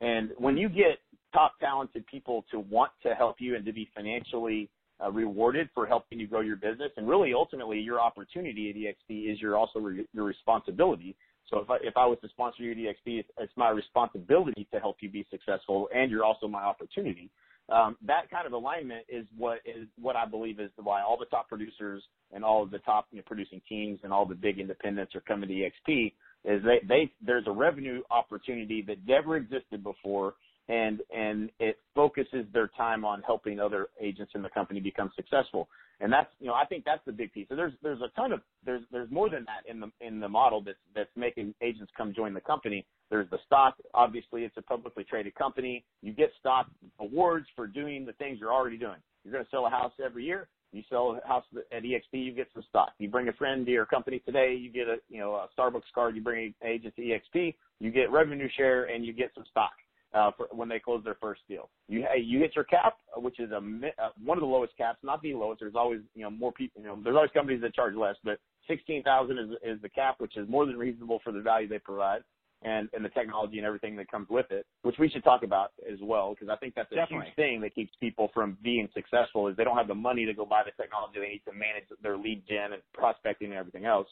S3: And when you get top talented people to want to help you and to be financially uh, rewarded for helping you grow your business, and really ultimately your opportunity at EXP is your also re- your responsibility. So if I, if I was to sponsor you at EXP, it's, it's my responsibility to help you be successful, and you're also my opportunity um, that kind of alignment is what is what I believe is the why all the top producers and all of the top you know, producing teams and all the big independents are coming to EXP. Is they, they there's a revenue opportunity that never existed before, and and it focuses their time on helping other agents in the company become successful and that's you know I think that's the big piece. So there's there's a ton of there's there's more than that in the in the model that's that's making agents come join the company. There's the stock. Obviously, it's a publicly traded company. You get stock awards for doing the things you're already doing. You're going to sell a house every year. You sell a house at EXP, you get some stock. You bring a friend to your company today, you get a you know a Starbucks card. You bring an agent to EXP, you get revenue share, and you get some stock uh, for when they close their first deal. You you hit your cap, which is a uh, one of the lowest caps, not the lowest. There's always you know more people. You know, there's always companies that charge less, but sixteen thousand is is the cap, which is more than reasonable for the value they provide. And, and the technology and everything that comes with it, which we should talk about as well, because I think that's a
S2: Definitely.
S3: huge thing that keeps people from being successful is they don't have the money to go buy the technology. They need to manage their lead gen and prospecting and everything else.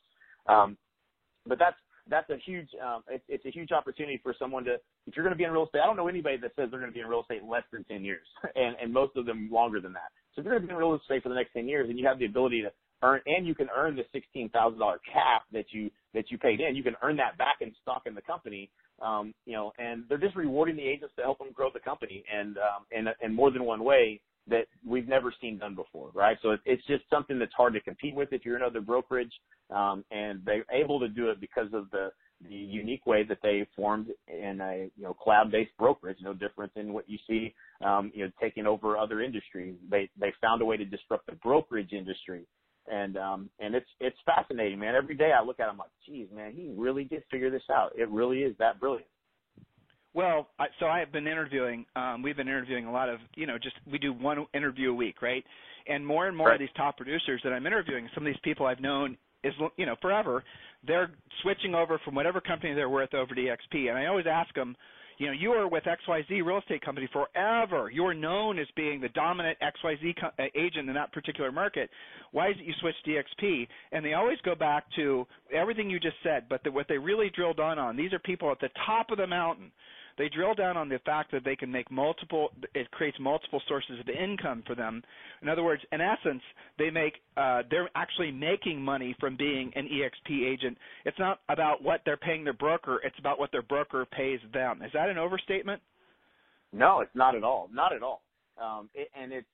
S3: Um, but that's that's a huge um, it, it's a huge opportunity for someone to if you're going to be in real estate. I don't know anybody that says they're going to be in real estate less than 10 years, and and most of them longer than that. So if you're going to be in real estate for the next 10 years, and you have the ability to earn, and you can earn the $16,000 cap that you that you paid in, you can earn that back in stock in the company. Um, you know, and they're just rewarding the agents to help them grow the company, and um, in in more than one way that we've never seen done before, right? So it's just something that's hard to compete with if you're another brokerage, um, and they're able to do it because of the the unique way that they formed in a you know cloud-based brokerage, no different than what you see, um, you know, taking over other industries. They they found a way to disrupt the brokerage industry, and um, and it's it's fascinating, man. Every day I look at, it, I'm like, geez, man, he really did figure this out. It really is that brilliant.
S2: Well, I, so I have been interviewing. Um, we've been interviewing a lot of, you know, just we do one interview a week, right? And more and more
S3: right.
S2: of these top producers that I'm interviewing, some of these people I've known is, you know, forever. They're switching over from whatever company they're with over to EXP, and I always ask them, you know, you were with XYZ real estate company forever. You're known as being the dominant XYZ co- uh, agent in that particular market. Why is it you switched to EXP? And they always go back to everything you just said, but the, what they really drilled on on, these are people at the top of the mountain they drill down on the fact that they can make multiple it creates multiple sources of income for them. In other words in essence they make uh, they're actually making money from being an exp agent. It's not about what they're paying their broker it's about what their broker pays them. Is that an overstatement?
S3: No it's not at all. Not at all. Um, it, and it's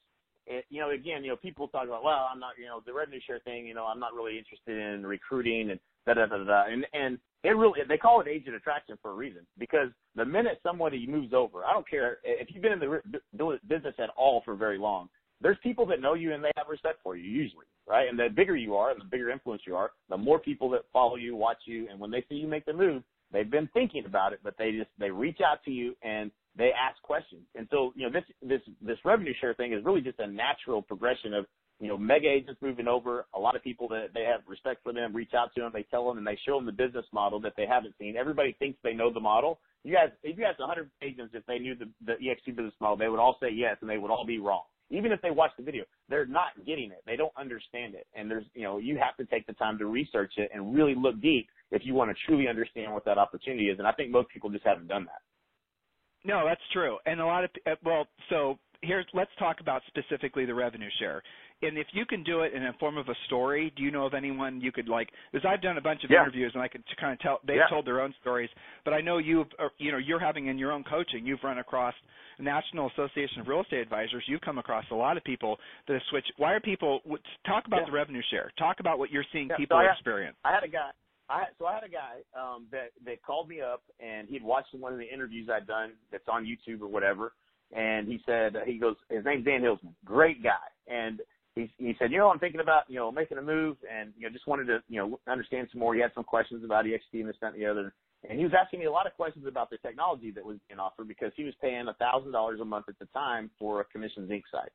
S3: it, you know, again, you know, people talk about, well, I'm not, you know, the revenue share thing, you know, I'm not really interested in recruiting and da da da da. And and it really they call it agent attraction for a reason because the minute somebody moves over, I don't care if you've been in the business at all for very long. There's people that know you and they have respect for you usually, right? And the bigger you are, and the bigger influence you are, the more people that follow you, watch you, and when they see you make the move, they've been thinking about it, but they just they reach out to you and they ask questions. And so, you know, this this this revenue share thing is really just a natural progression of you know, mega agents moving over. A lot of people that they have respect for them reach out to them, they tell them, and they show them the business model that they haven't seen. Everybody thinks they know the model. You guys, if you asked 100 agents if they knew the, the EXP business model, they would all say yes, and they would all be wrong. Even if they watch the video, they're not getting it. They don't understand it. And there's, you know, you have to take the time to research it and really look deep if you want to truly understand what that opportunity is. And I think most people just haven't done that.
S2: No, that's true. And a lot of well, so here's let's talk about specifically the revenue share. And if you can do it in a form of a story, do you know of anyone you could like? Because I've done a bunch of
S3: yeah.
S2: interviews and I could kind of tell they've
S3: yeah.
S2: told their own stories. But I know you've, uh, you know, you're having in your own coaching, you've run across National Association of Real Estate Advisors. You've come across a lot of people that have switched. Why are people? Talk about
S3: yeah.
S2: the revenue share. Talk about what you're seeing people
S3: so I
S2: experience.
S3: I had a guy. I so I had a guy um, that that called me up and he'd watched one of the interviews I'd done that's on YouTube or whatever, and he said he goes his name's Dan Hillsman, great guy, and he he said you know I'm thinking about you know making a move and you know just wanted to you know understand some more. He had some questions about EXP and this that and the other, and he was asking me a lot of questions about the technology that was being offered because he was paying a thousand dollars a month at the time for a Commissions Inc. site.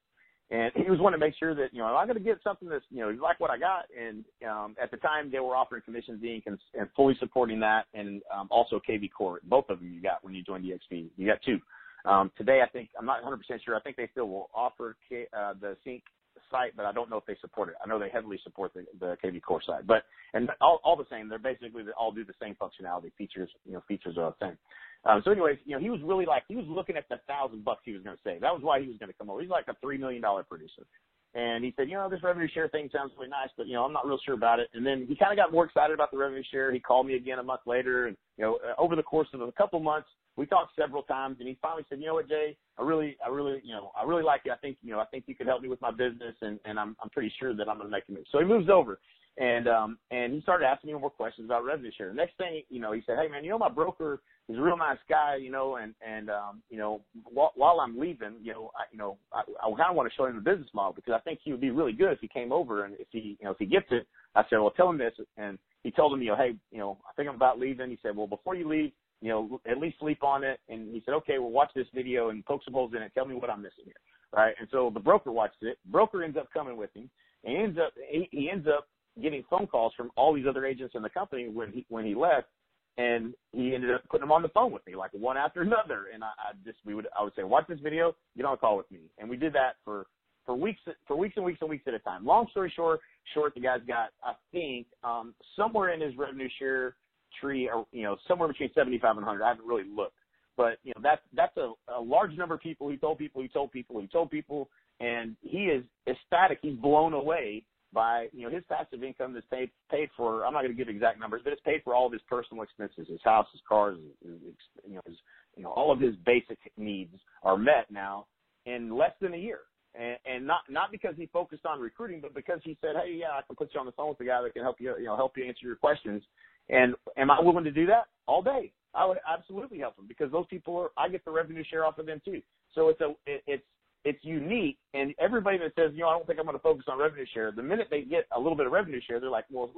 S3: And he was wanting to make sure that, you know, I'm going to get something that's, you know, like what I got. And um, at the time, they were offering Commissions Inc. and, and fully supporting that, and um, also KV Core. Both of them you got when you joined EXP. You got two. Um, today, I think I'm not 100% sure. I think they still will offer K, uh, the CINC site, but I don't know if they support it. I know they heavily support the, the KV Core site, but and all, all the same, they're basically they all do the same functionality. Features, you know, features are the same. Um, so, anyways, you know, he was really like he was looking at the thousand bucks he was going to save. That was why he was going to come over. He's like a three million dollar producer, and he said, you know, this revenue share thing sounds really nice, but you know, I'm not real sure about it. And then he kind of got more excited about the revenue share. He called me again a month later, and you know, over the course of a couple months, we talked several times, and he finally said, you know what, Jay, I really, I really, you know, I really like you. I think, you know, I think you could help me with my business, and and I'm I'm pretty sure that I'm going to make a move. So he moves over, and um and he started asking me more questions about revenue share. Next thing, you know, he said, "Hey man, you know my broker is a real nice guy, you know, and and um you know while, while I'm leaving, you know, I, you know, I, I kind of want to show him the business model because I think he would be really good if he came over and if he, you know, if he gets it." I said, "Well, tell him this," and he told him, you know, "Hey, you know, I think I'm about leaving." He said, "Well, before you leave." You know, at least sleep on it. And he said, okay, well, watch this video and poke some holes in it. Tell me what I'm missing here, right? And so the broker watched it. Broker ends up coming with him, and ends up he, he ends up getting phone calls from all these other agents in the company when he when he left, and he ended up putting them on the phone with me, like one after another. And I, I just we would I would say, watch this video, get on a call with me, and we did that for for weeks for weeks and weeks and weeks at a time. Long story short, short the guy's got I think um, somewhere in his revenue share tree, or you know somewhere between 75 and 100. I haven't really looked, but you know that's that's a, a large number of people. He told people, he told people, he told people, and he is ecstatic. He's blown away by you know his passive income that's paid paid for. I'm not going to give exact numbers, but it's paid for all of his personal expenses, his house, his cars, his, you know his you know all of his basic needs are met now in less than a year. And, and not not because he focused on recruiting, but because he said, "Hey, yeah, I can put you on the phone with the guy that can help you, you know, help you answer your questions." And am I willing to do that all day? I would absolutely help them because those people are. I get the revenue share off of them too. So it's a it, it's it's unique, and everybody that says, you know, I don't think I'm going to focus on revenue share, the minute they get a little bit of revenue share, they're like, well,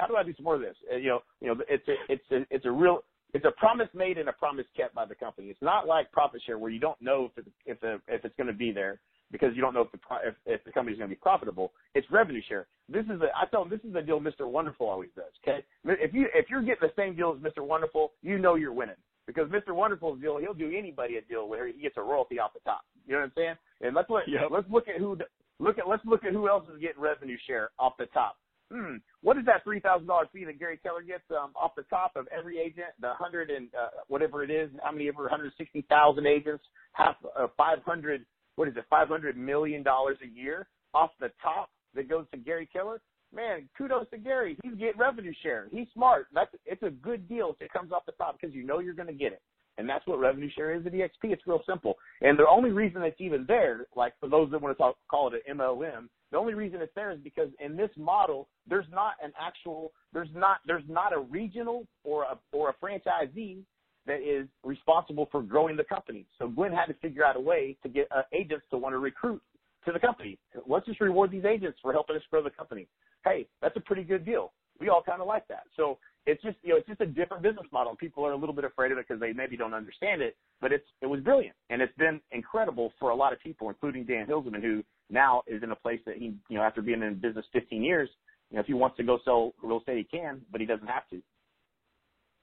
S3: how do I do some more of this? And, you know, you know, it's a, it's a, it's a real, it's a promise made and a promise kept by the company. It's not like profit share where you don't know if it, if the if it's going to be there because you don't know if the if, if the company's going to be profitable. It's revenue share. This is a I tell them this is the deal Mr. Wonderful always does. Okay, if you if you're getting the same deal as Mr. Wonderful, you know you're winning because Mr. Wonderful's deal, he'll do anybody a deal where he gets a royalty off the top. You know what I'm saying? And let's look,
S2: yep.
S3: let's look at who look at let's look at who else is getting revenue share off the top. Hmm, what is that three thousand dollar fee that Gary Keller gets um, off the top of every agent? The hundred and uh, whatever it is, how many ever hundred sixty thousand agents, half uh, five hundred what is it, five hundred million dollars a year off the top that goes to Gary Keller man, kudos to Gary. He's getting revenue share. He's smart. That's it's a good deal if it comes off the top because you know you're going to get it. And that's what revenue share is at EXP. It's real simple. And the only reason it's even there, like for those that want to talk, call it an MLM, the only reason it's there is because in this model, there's not an actual, there's not, there's not a regional or a or a franchisee that is responsible for growing the company. So Glenn had to figure out a way to get uh, agents to want to recruit to the company. Let's just reward these agents for helping us grow the company. Hey, that's a pretty good deal. We all kind of like that. So it's just you know it's just a different business model. People are a little bit afraid of it because they maybe don't understand it, but it's it was brilliant and it's been incredible for a lot of people, including Dan Hilsman, who now is in a place that he you know after being in business 15 years, you know if he wants to go sell real estate he can, but he doesn't have to.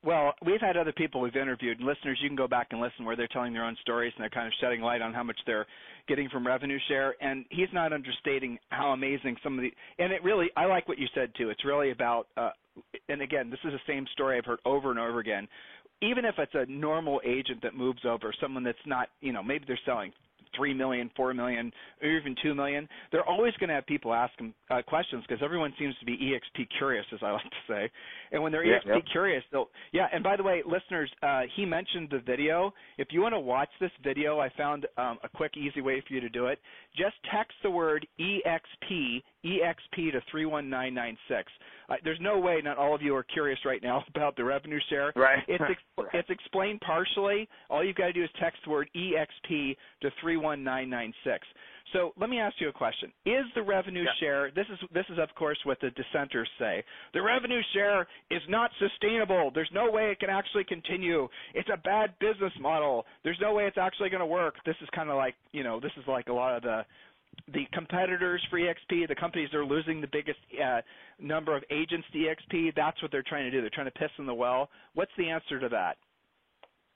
S2: Well, we've had other people we've interviewed, and listeners, you can go back and listen where they're telling their own stories and they're kind of shedding light on how much they're getting from revenue share. And he's not understating how amazing some of the. And it really, I like what you said too. It's really about. Uh, and again, this is the same story I've heard over and over again. Even if it's a normal agent that moves over, someone that's not, you know, maybe they're selling three million, four million, or even two million, they're always going to have people ask them uh, questions because everyone seems to be EXP curious, as I like to say. And when they're yeah, EXP curious, they'll yeah. And by the way, listeners, uh, he mentioned the video. If you want to watch this video, I found um, a quick, easy way for you to do it. Just text the word EXP EXP to 31996. Uh, there's no way not all of you are curious right now about the revenue share.
S3: Right.
S2: It's ex- it's explained partially. All you've got to do is text the word EXP to 31996. So let me ask you a question: Is the revenue yeah. share? This is this is of course what the dissenters say. The revenue share is not sustainable. There's no way it can actually continue. It's a bad business model. There's no way it's actually going to work. This is kind of like you know this is like a lot of the the competitors for EXP, the companies that are losing the biggest uh, number of agents to EXP, that's what they're trying to do. They're trying to piss in the well. What's the answer to that?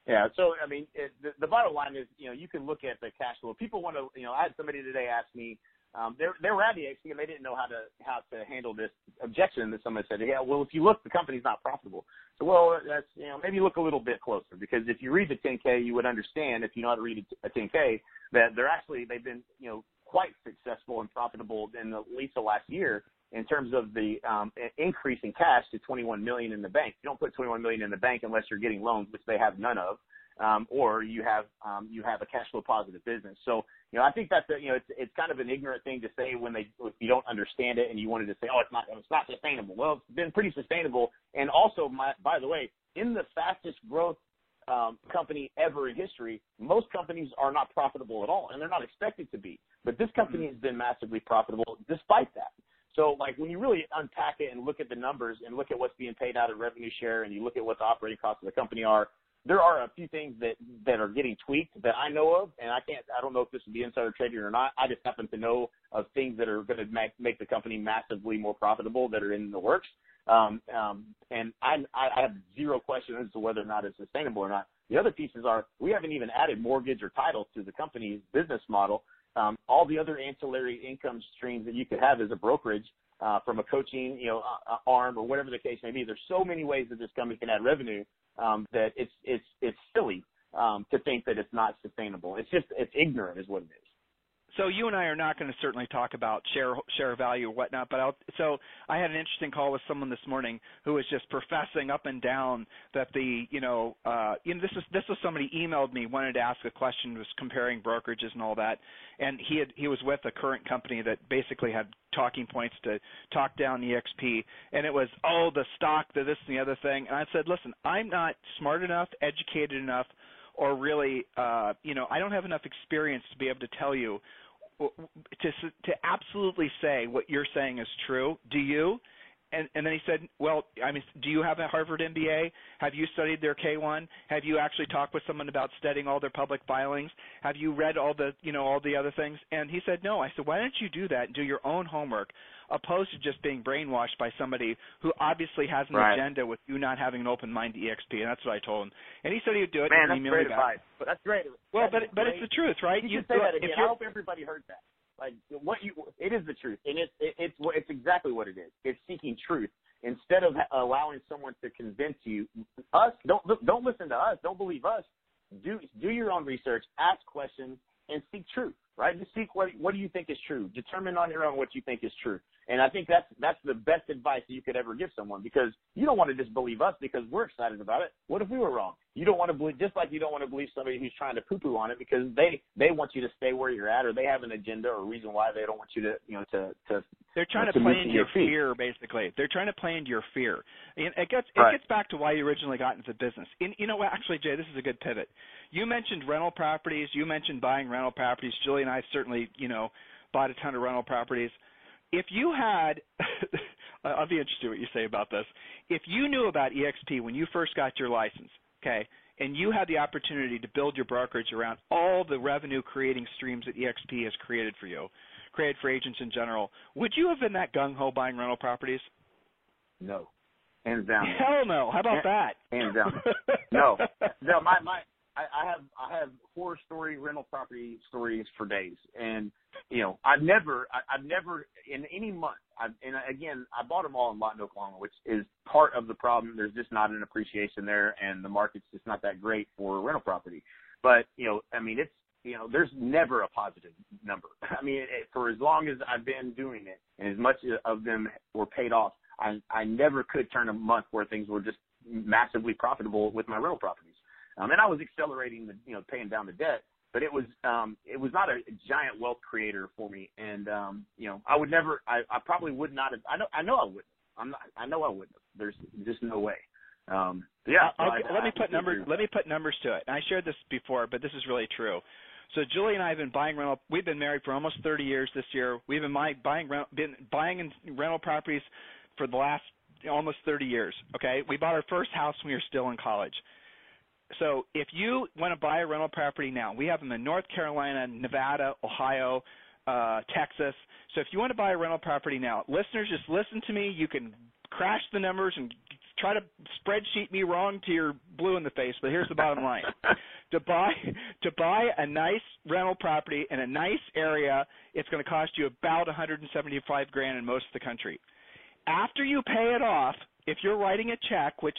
S3: Yeah, so I mean, it, the, the bottom line is, you know, you can look at the cash flow. People want to, you know, I had somebody today ask me, um, they they were at EXP and they didn't know how to how to handle this objection that somebody said, yeah, well, if you look, the company's not profitable. So, well, that's you know, maybe look a little bit closer because if you read the 10K, you would understand if you know how to read a 10K that they're actually they've been, you know, quite successful and profitable in at least the last year in terms of the um, increase in cash to 21 million in the bank. You don't put 21 million in the bank unless you're getting loans, which they have none of, um, or you have um, you have a cash flow positive business. So you know I think that's a, you know it's it's kind of an ignorant thing to say when they if you don't understand it and you wanted to say oh it's not it's not sustainable. Well it's been pretty sustainable and also my by the way in the fastest growth um, company ever in history, most companies are not profitable at all, and they're not expected to be. But this company has been massively profitable despite that. So, like when you really unpack it and look at the numbers and look at what's being paid out of revenue share, and you look at what the operating costs of the company are, there are a few things that that are getting tweaked that I know of, and I can't. I don't know if this would be insider trading or not. I just happen to know of things that are going to make make the company massively more profitable that are in the works. Um, um, and I, I have zero question as to whether or not it's sustainable or not. The other pieces are we haven't even added mortgage or title to the company's business model. Um, all the other ancillary income streams that you could have as a brokerage uh, from a coaching, you know, uh, arm or whatever the case may be. There's so many ways that this company can add revenue um, that it's it's it's silly um, to think that it's not sustainable. It's just it's ignorant, is what it is
S2: so you and I are not going to certainly talk about share share value or whatnot, but I'll, so I had an interesting call with someone this morning who was just professing up and down that the you know uh, you know this is this was somebody emailed me wanted to ask a question was comparing brokerages and all that, and he had he was with a current company that basically had talking points to talk down EXP, and it was oh the stock the this and the other thing, and I said listen I'm not smart enough educated enough or really uh, you know I don't have enough experience to be able to tell you to to absolutely say what you're saying is true. Do you? And, and then he said, "Well, I mean, do you have a Harvard MBA? Have you studied their K1? Have you actually talked with someone about studying all their public filings? Have you read all the, you know, all the other things?" And he said, "No." I said, "Why don't you do that and do your own homework, opposed to just being brainwashed by somebody who obviously has an
S3: right.
S2: agenda with you not having an open mind to EXP?" And that's what I told him. And he said he would do it.
S3: Man,
S2: and
S3: that's great advice. But that's great.
S2: Well,
S3: that's
S2: but but it's the truth, right?
S3: You, you say that again. I hope everybody heard that. Like what you, it is the truth, and it's it, it's it's exactly what it is. It's seeking truth instead of allowing someone to convince you. Us don't don't listen to us. Don't believe us. Do do your own research. Ask questions and seek truth. Right? Just seek what what do you think is true. Determine on your own what you think is true. And I think that's that's the best advice that you could ever give someone because you don't want to just believe us because we're excited about it. What if we were wrong? You don't want to believe just like you don't want to believe somebody who's trying to poo poo on it because they they want you to stay where you're at or they have an agenda or a reason why they don't want you to you know to to
S2: they're trying to, play into your fear basically. They're trying to play into your fear. And it gets it
S3: right.
S2: gets back to why you originally got into business. And you know what actually Jay, this is a good pivot. You mentioned rental properties, you mentioned buying rental properties. Julie and I certainly, you know, bought a ton of rental properties if you had I'll be interested what you say about this. If you knew about EXP when you first got your license, okay, and you had the opportunity to build your brokerage around all the revenue creating streams that EXP has created for you, created for agents in general, would you have been that gung ho buying rental properties?
S3: No, hands down.
S2: Hell no. How about that?
S3: Hands down. no, no. My my I, I have I have horror story rental property stories for days, and you know I've never I, I've never in any month. I've, and again, I bought them all in Lawton, Oklahoma, which is part of the problem. There's just not an appreciation there, and the market's just not that great for rental property. But you know, I mean, it's you know, there's never a positive number. I mean, it, for as long as I've been doing it, and as much of them were paid off, I I never could turn a month where things were just massively profitable with my rental properties. Um, and I was accelerating the, you know, paying down the debt, but it was, um, it was not a giant wealth creator for me. And, um, you know, I would never, I, I probably would not have, I know, I know I wouldn't. I'm not, I know I wouldn't have. There's just no way. Um, yeah.
S2: So I, let I, me put numbers, let me put numbers to it. And I shared this before, but this is really true. So Julie and I have been buying rental. We've been married for almost 30 years this year. We've been buying buying been buying rental properties for the last almost 30 years. Okay, we bought our first house when we were still in college so if you want to buy a rental property now, we have them in North Carolina, Nevada, Ohio, uh, Texas. So if you want to buy a rental property now, listeners, just listen to me. You can crash the numbers and try to spreadsheet me wrong to your blue in the face, but here's the bottom line. to buy to buy a nice rental property in a nice area, it's going to cost you about 175 grand in most of the country. After you pay it off, if you're writing a check, which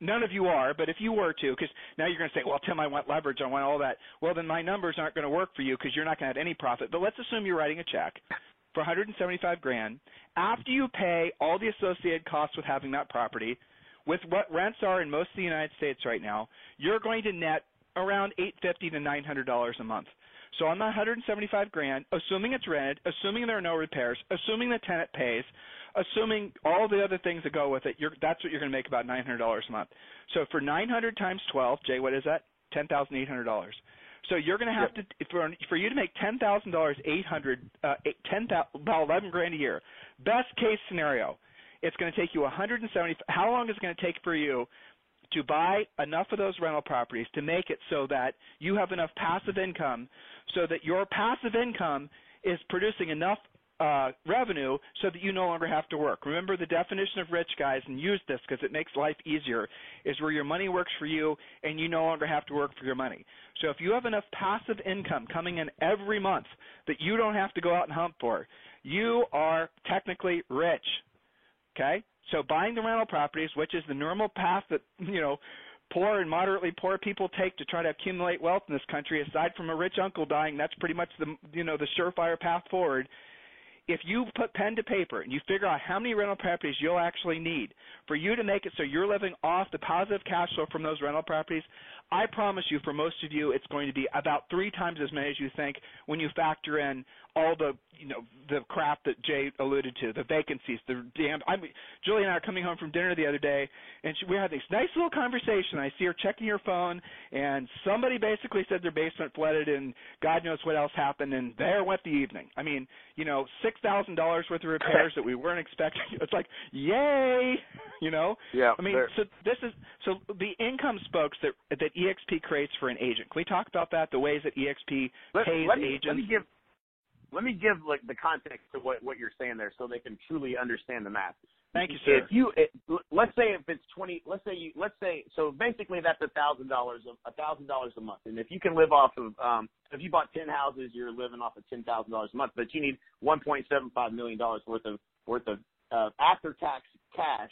S2: None of you are, but if you were to, because now you're going to say, well, Tim, I want leverage, I want all that. Well, then my numbers aren't going to work for you because you're not going to have any profit. But let's assume you're writing a check for 175 grand. After you pay all the associated costs with having that property, with what rents are in most of the United States right now, you're going to net around 850 to 900 dollars a month. So on the 175 grand, assuming it's rented, assuming there are no repairs, assuming the tenant pays, assuming all the other things that go with it, you're, that's what you're going to make about $900 a month. So for 900 times 12, Jay, what is that? $10,800. So you're going to have yep. to for for you to make ten thousand dollars, eight hundred, uh, ten about eleven grand a year. Best case scenario, it's going to take you 170. How long is it going to take for you to buy enough of those rental properties to make it so that you have enough passive income, so that your passive income is producing enough uh, revenue so that you no longer have to work. Remember the definition of rich, guys, and use this because it makes life easier, is where your money works for you and you no longer have to work for your money. So if you have enough passive income coming in every month that you don't have to go out and hunt for, you are technically rich. Okay? So buying the rental properties, which is the normal path that, you know, poor and moderately poor people take to try to accumulate wealth in this country aside from a rich uncle dying that's pretty much the you know the surefire path forward. If you put pen to paper and you figure out how many rental properties you'll actually need for you to make it so you're living off the positive cash flow from those rental properties, I promise you, for most of you, it's going to be about three times as many as you think when you factor in all the you know the crap that Jay alluded to, the vacancies, the damn. I mean, Julie and I are coming home from dinner the other day, and she, we had this nice little conversation. I see her checking her phone, and somebody basically said their basement flooded, and God knows what else happened, and there went the evening. I mean, you know, six thousand dollars worth of repairs that we weren't expecting. It's like, yay, you know.
S3: Yeah.
S2: I mean, so this is so the income spokes that that EXP creates for an agent. Can we talk about that? The ways that EXP
S3: let,
S2: pays
S3: let me,
S2: agents.
S3: Let me give let me give like the context to what what you're saying there, so they can truly understand the math.
S2: Thank you, sir.
S3: If you it, let's say if it's twenty, let's say you let's say so basically that's a thousand dollars a thousand dollars a month, and if you can live off of um if you bought ten houses, you're living off of ten thousand dollars a month, but you need one point seven five million dollars worth of worth of uh, after tax cash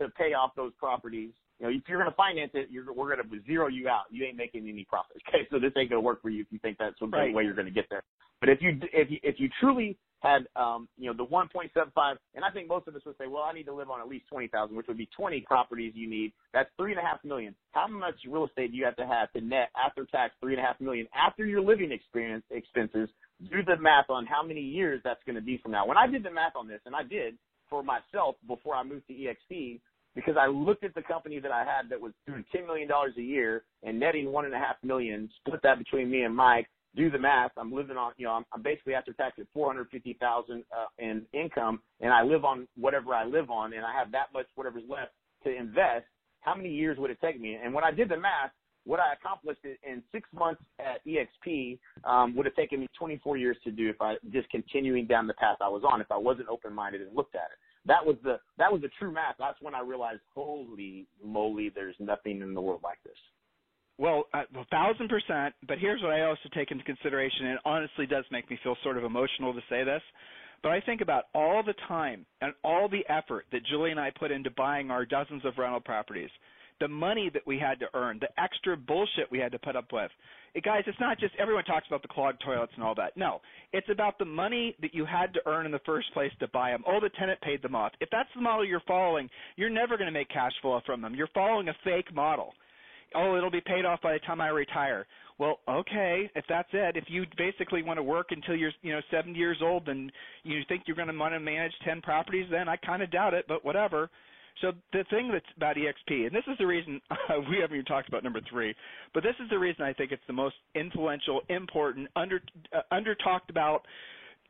S3: to pay off those properties you know, if you're going to finance it, you're, we're going to zero you out. You ain't making any profit. Okay, so this ain't going to work for you if you think that's the
S2: right.
S3: way you're going to get there. But if you if you if you truly had um you know the 1.75, and I think most of us would say, well, I need to live on at least 20,000, which would be 20 properties you need. That's three and a half million. How much real estate do you have to have to net after tax three and a half million after your living experience expenses? Do the math on how many years that's going to be from now. When I did the math on this, and I did for myself before I moved to EXP, because I looked at the company that I had that was doing ten million dollars a year and netting one and a half million, split that between me and Mike, do the math. I'm living on, you know, I'm, I'm basically after tax at 450,000 uh, in income, and I live on whatever I live on, and I have that much whatever's left to invest. How many years would it take me? And when I did the math, what I accomplished in six months at EXP um, would have taken me 24 years to do if I just continuing down the path I was on. If I wasn't open-minded and looked at it, that was the that was the true math. That's when I realized, holy moly, there's nothing in the world like this.
S2: Well, uh, a thousand percent. But here's what I also take into consideration, and it honestly does make me feel sort of emotional to say this. But I think about all the time and all the effort that Julie and I put into buying our dozens of rental properties, the money that we had to earn, the extra bullshit we had to put up with. It, guys, it's not just everyone talks about the clogged toilets and all that. No, it's about the money that you had to earn in the first place to buy them. Oh, the tenant paid them off. If that's the model you're following, you're never going to make cash flow from them. You're following a fake model oh, it'll be paid off by the time I retire. Well, okay, if that's it, if you basically want to work until you're, you know, 70 years old and you think you're going to want to manage 10 properties, then I kind of doubt it, but whatever. So the thing that's about EXP, and this is the reason uh, we haven't even talked about number three, but this is the reason I think it's the most influential, important, under uh, under talked about,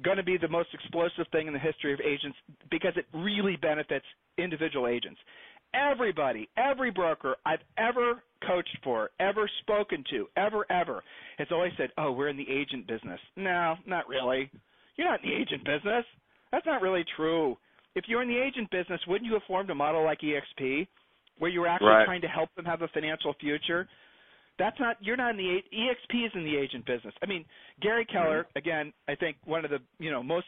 S2: going to be the most explosive thing in the history of agents because it really benefits individual agents everybody, every broker I've ever coached for, ever spoken to, ever, ever, has always said, oh, we're in the agent business. No, not really. You're not in the agent business. That's not really true. If you're in the agent business, wouldn't you have formed a model like EXP where you were actually
S3: right.
S2: trying to help them have a financial future? That's not you're not in the EXP is in the agent business. I mean, Gary Keller, mm-hmm. again, I think one of the, you know, most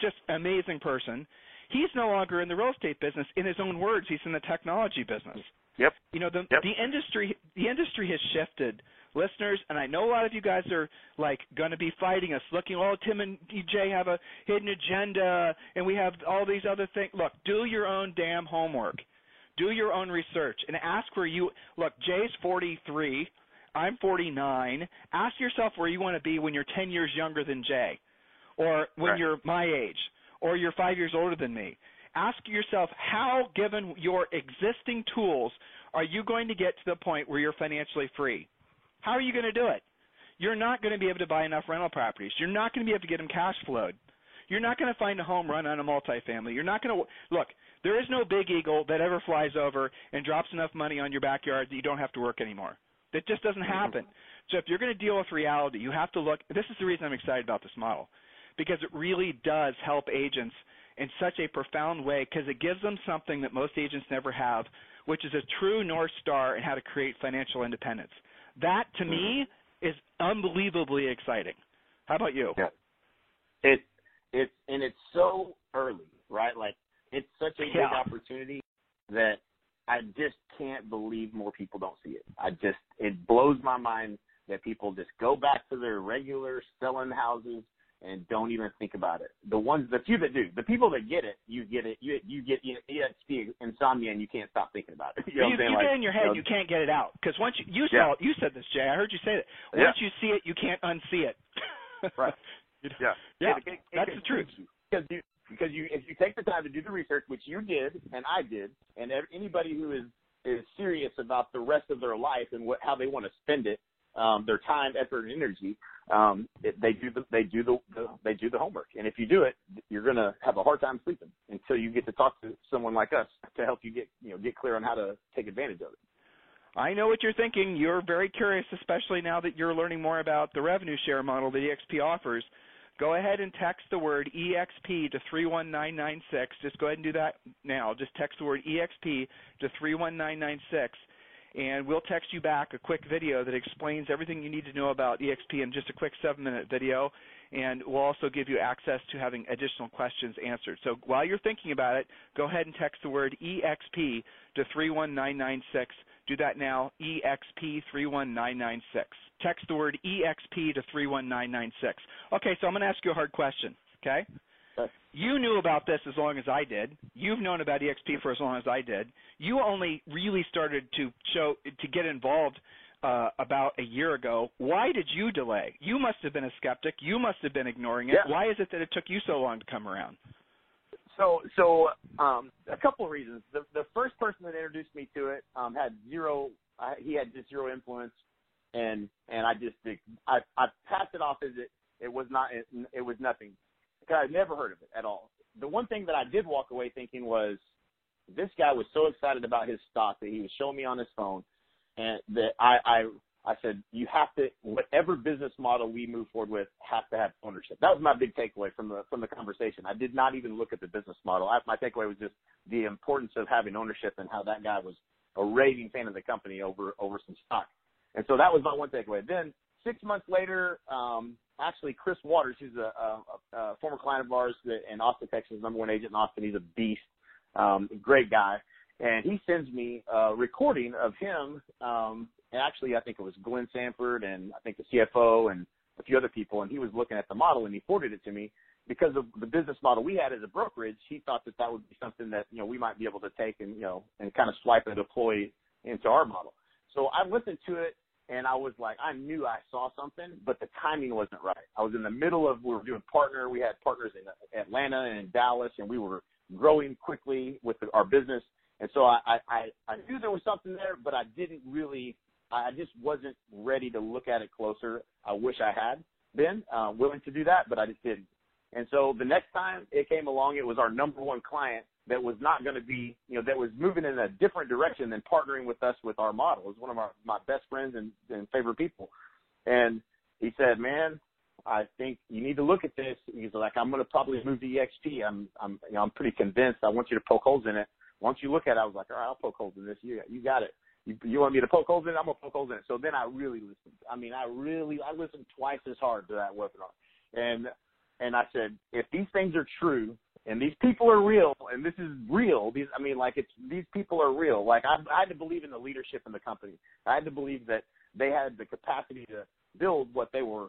S2: just amazing person He's no longer in the real estate business. In his own words, he's in the technology business.
S3: Yep.
S2: You know, the
S3: yep.
S2: the industry the industry has shifted. Listeners, and I know a lot of you guys are like going to be fighting us, looking, oh, Tim and Jay have a hidden agenda, and we have all these other things. Look, do your own damn homework. Do your own research and ask where you look. Jay's 43. I'm 49. Ask yourself where you want to be when you're 10 years younger than Jay, or when
S3: right.
S2: you're my age or you're five years older than me. Ask yourself how, given your existing tools, are you going to get to the point where you're financially free? How are you going to do it? You're not going to be able to buy enough rental properties. You're not going to be able to get them cash flowed. You're not going to find a home run on a multifamily. You're not going to look. There is no big eagle that ever flies over and drops enough money on your backyard that you don't have to work anymore. That just doesn't mm-hmm. happen. So if you're going to deal with reality, you have to look. This is the reason I'm excited about this model because it really does help agents in such a profound way because it gives them something that most agents never have, which is a true North Star in how to create financial independence. That, to me, mm-hmm. is unbelievably exciting. How about you?
S3: Yeah. It, it's, and it's so early, right? Like, it's such a
S2: yeah.
S3: big opportunity that I just can't believe more people don't see it. I just, it blows my mind that people just go back to their regular selling houses and don't even think about it. The ones, the few that do, the people that get it, you get it, you you get EXP insomnia, and you can't stop thinking about it. You, know
S2: you, you
S3: like,
S2: get in your head,
S3: you, know,
S2: you can't get it out because once you you
S3: yeah.
S2: saw you said this, Jay. I heard you say that.
S3: Yeah.
S2: Once you see it, you can't unsee it.
S3: right.
S2: you?
S3: Yeah.
S2: Yeah.
S3: It, it,
S2: that's
S3: it,
S2: the truth.
S3: Because you because you if you take the time to do the research, which you did and I did, and anybody who is is serious about the rest of their life and what how they want to spend it, um, their time, effort, and energy, um, it, they do the they do the, the they do the homework. And if you do it, you're going to have a hard time sleeping until you get to talk to someone like us to help you get you know get clear on how to take advantage of it.
S2: I know what you're thinking. You're very curious, especially now that you're learning more about the revenue share model that EXP offers. Go ahead and text the word EXP to 31996. Just go ahead and do that now. Just text the word EXP to 31996 and we'll text you back a quick video that explains everything you need to know about EXP in just a quick seven minute video. And we'll also give you access to having additional questions answered. So while you're thinking about it, go ahead and text the word EXP to 31996. Do that now, EXP 31996. Text the word EXP to 31996. Okay, so I'm going to ask you a hard question, okay? You knew about this as long as I did. You've known about EXP for as long as I did. You only really started to show to get involved uh, about a year ago. Why did you delay? You must have been a skeptic. You must have been ignoring it.
S3: Yeah.
S2: Why is it that it took you so long to come around?
S3: So, so um, a couple of reasons. The, the first person that introduced me to it um, had zero. Uh, he had just zero influence and and I just I I passed it off as it it was not it, it was nothing because I'd never heard of it at all. The one thing that I did walk away thinking was this guy was so excited about his stock that he was showing me on his phone, and that I I I said you have to whatever business model we move forward with has to have ownership. That was my big takeaway from the from the conversation. I did not even look at the business model. I, my takeaway was just the importance of having ownership and how that guy was a raving fan of the company over over some stock. And so that was my one takeaway. Then six months later, um, actually Chris Waters, who's a, a, a former client of ours in Austin, Texas, number one agent in Austin. He's a beast, um, great guy. And he sends me a recording of him. Um, and actually, I think it was Glenn Sanford and I think the CFO and a few other people. And he was looking at the model and he forwarded it to me because of the business model we had as a brokerage. He thought that that would be something that you know we might be able to take and you know and kind of swipe and deploy into our model. So I listened to it and I was like, I knew I saw something, but the timing wasn't right. I was in the middle of we were doing partner. We had partners in Atlanta and in Dallas, and we were growing quickly with the, our business. And so I, I I knew there was something there, but I didn't really. I just wasn't ready to look at it closer. I wish I had been uh, willing to do that, but I just didn't. And so the next time it came along, it was our number one client that was not going to be, you know, that was moving in a different direction than partnering with us with our model. Was one of our, my best friends and, and favorite people. And he said, man, I think you need to look at this. He's like, I'm going to probably move to EXP. I'm, I'm, you know, I'm pretty convinced. I want you to poke holes in it. Once you look at it, I was like, all right, I'll poke holes in this. You, you got it. You, you want me to poke holes in it? I'm gonna poke holes in it. So then I really listened. I mean, I really, I listened twice as hard to that webinar. And, and I said, if these things are true, and these people are real, and this is real. These, I mean, like it's these people are real. Like I, I had to believe in the leadership in the company. I had to believe that they had the capacity to build what they were,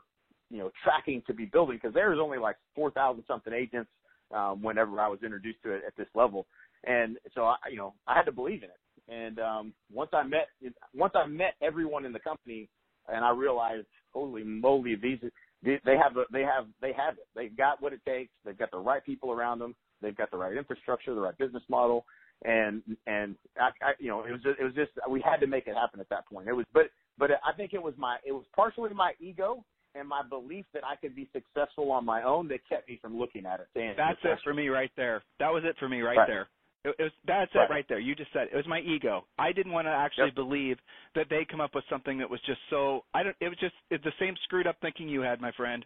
S3: you know, tracking to be building. Because there was only like four thousand something agents um, whenever I was introduced to it at this level, and so I, you know, I had to believe in it. And um, once I met, once I met everyone in the company, and I realized, holy moly, these they have they have they have it. They've got what it takes. They've got the right people around them. They've got the right infrastructure, the right business model, and and I, I you know it was just, it was just we had to make it happen at that point. It was but but I think it was my it was partially my ego and my belief that I could be successful on my own that kept me from looking at it. Saying,
S2: That's it for me right there. That was it for me right, right. there. It, it was that's right. it right there. You just said it. it was my ego. I didn't want to actually yep. believe that they come up with something that was just so. I don't. It was just it's the same screwed up thinking you had, my friend.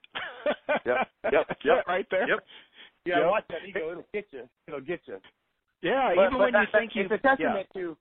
S3: yep. Yep. Yep.
S2: right there.
S3: Yep. Yeah. Yep. Watch that ego. It'll get you. It'll get you.
S2: Yeah.
S3: But,
S2: even
S3: but
S2: when
S3: that,
S2: you think
S3: you.
S2: It's
S3: a testament yeah. to.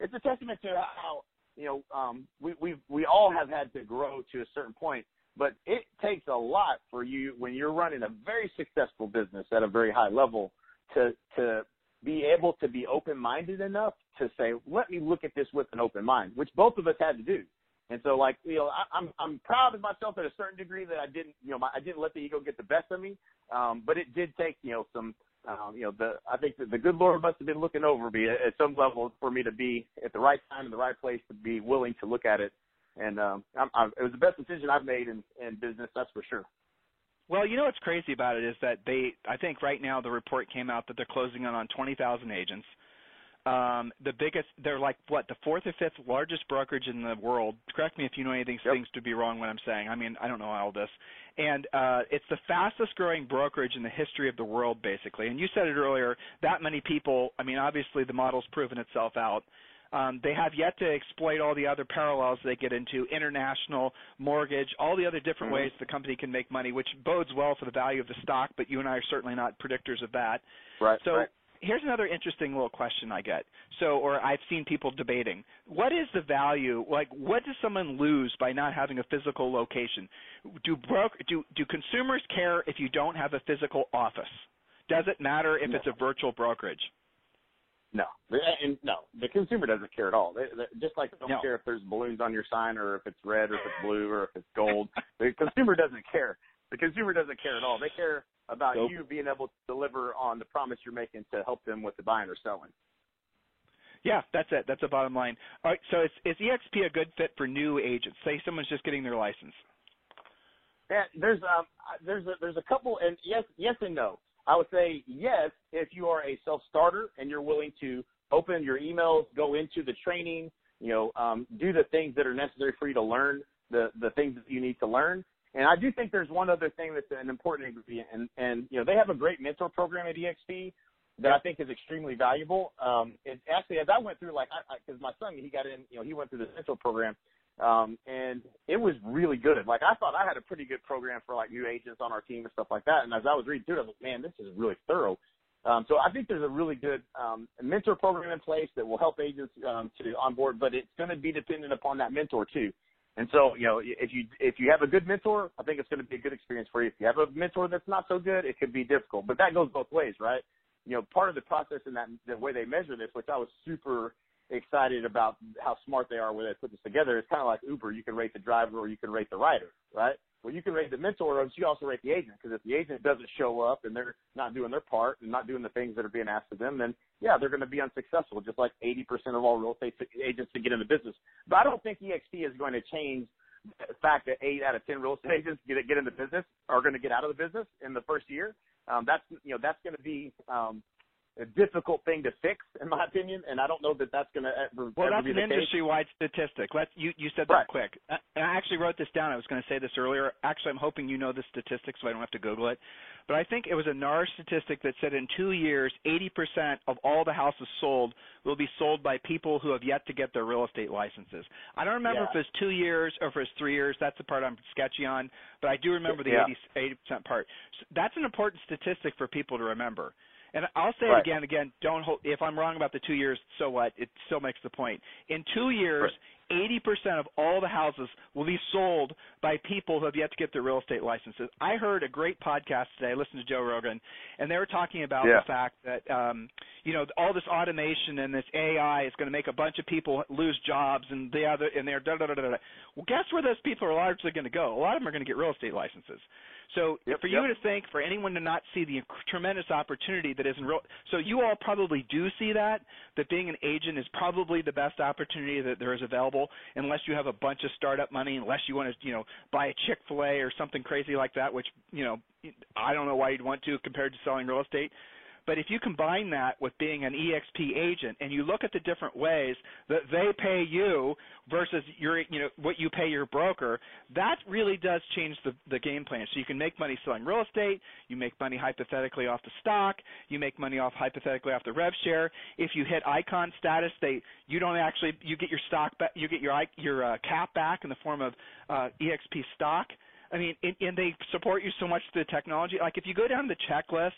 S3: It's a testament to how you know um, we we we all have had to grow to a certain point, but it takes a lot for you when you're running a very successful business at a very high level to to be able to be open minded enough to say, let me look at this with an open mind, which both of us had to do. And so, like, you know, I, I'm I'm proud of myself at a certain degree that I didn't, you know, my, I didn't let the ego get the best of me. Um, but it did take, you know, some, um, you know, the I think that the good Lord must have been looking over me at, at some level for me to be at the right time in the right place to be willing to look at it. And um, I'm, I'm, it was the best decision I've made in, in business, that's for sure.
S2: Well, you know what's crazy about it is that they, I think right now the report came out that they're closing in on 20,000 agents. Um, the biggest, they're like what, the fourth or fifth largest brokerage in the world. Correct me if you know anything yep. things to be wrong what I'm saying. I mean, I don't know all this. And uh, it's the fastest growing brokerage in the history of the world, basically. And you said it earlier, that many people. I mean, obviously the model's proven itself out. Um, they have yet to exploit all the other parallels they get into international mortgage, all the other different mm-hmm. ways the company can make money, which bodes well for the value of the stock. But you and I are certainly not predictors of that.
S3: Right.
S2: So.
S3: Right.
S2: Here's another interesting little question I get. So, or I've seen people debating. What is the value? Like, what does someone lose by not having a physical location? Do broke do do consumers care if you don't have a physical office? Does it matter if
S3: no.
S2: it's a virtual brokerage?
S3: No, and no, the consumer doesn't care at all. They, they, just like they don't
S2: no.
S3: care if there's balloons on your sign or if it's red or if it's blue or if it's gold. the consumer doesn't care. The consumer doesn't care at all. They care about nope. you being able to deliver on the promise you're making to help them with the buying or selling.
S2: Yeah, that's it. That's the bottom line. All right, so is, is EXP a good fit for new agents? Say someone's just getting their license.
S3: Yeah, there's um there's a there's a couple and yes yes and no. I would say yes if you are a self starter and you're willing to open your emails, go into the training, you know, um, do the things that are necessary for you to learn the the things that you need to learn. And I do think there's one other thing that's an important ingredient, and and you know, they have a great mentor program at EXP that I think is extremely valuable. Um, it actually, as I went through, like, because my son, he got in, you know, he went through the mentor program, um, and it was really good. Like, I thought I had a pretty good program for like new agents on our team and stuff like that. And as I was reading through it, I was like, man, this is really thorough. Um, so I think there's a really good um, mentor program in place that will help agents um, to onboard, but it's going to be dependent upon that mentor too. And so, you know, if you if you have a good mentor, I think it's going to be a good experience for you. If you have a mentor that's not so good, it could be difficult. But that goes both ways, right? You know, part of the process and that the way they measure this, which I was super excited about how smart they are when they put this together. It's kind of like Uber. You can rate the driver or you can rate the rider, right? Well, you can rate the mentor, but you also rate the agent because if the agent doesn't show up and they're not doing their part and not doing the things that are being asked of them, then yeah, they're going to be unsuccessful. Just like 80% of all real estate agents to get in the business. But I don't think EXP is going to change the fact that eight out of 10 real estate agents get get into business are going to get out of the business in the first year. Um, that's you know that's going to be um, a difficult thing to fix, in my opinion, and I don't know that that's going to ever.
S2: Well,
S3: ever
S2: that's an industry-wide statistic. Let's you you said that
S3: right.
S2: quick, uh, and I actually wrote this down. I was going to say this earlier. Actually, I'm hoping you know the statistic, so I don't have to Google it. But I think it was a NAR statistic that said in two years, 80% of all the houses sold will be sold by people who have yet to get their real estate licenses. I don't remember
S3: yeah.
S2: if it's two years or if it's three years. That's the part I'm sketchy on, but I do remember the
S3: yeah.
S2: 80 percent part. So that's an important statistic for people to remember. And I'll say
S3: right.
S2: it again, again. Don't hold. If I'm wrong about the two years, so what? It still makes the point. In two years, eighty percent of all the houses will be sold by people who have yet to get their real estate licenses. I heard a great podcast today. I listened to Joe Rogan, and they were talking about
S3: yeah.
S2: the fact that um, you know all this automation and this AI is going to make a bunch of people lose jobs, and the other and they're da da da da. da. Well, guess where those people are largely going to go? A lot of them are going to get real estate licenses. So
S3: yep,
S2: for you
S3: yep.
S2: to think, for anyone to not see the tremendous opportunity that is in real, so you all probably do see that that being an agent is probably the best opportunity that there is available, unless you have a bunch of startup money, unless you want to you know buy a Chick Fil A or something crazy like that, which you know I don't know why you'd want to compared to selling real estate. But if you combine that with being an EXP agent and you look at the different ways that they pay you versus your, you know, what you pay your broker, that really does change the, the game plan. So you can make money selling real estate, you make money hypothetically off the stock, you make money off hypothetically off the rev share. If you hit icon status, they you don't actually you get your stock back, you get your your uh, cap back in the form of uh, EXP stock. I mean, and, and they support you so much through the technology. Like if you go down the checklist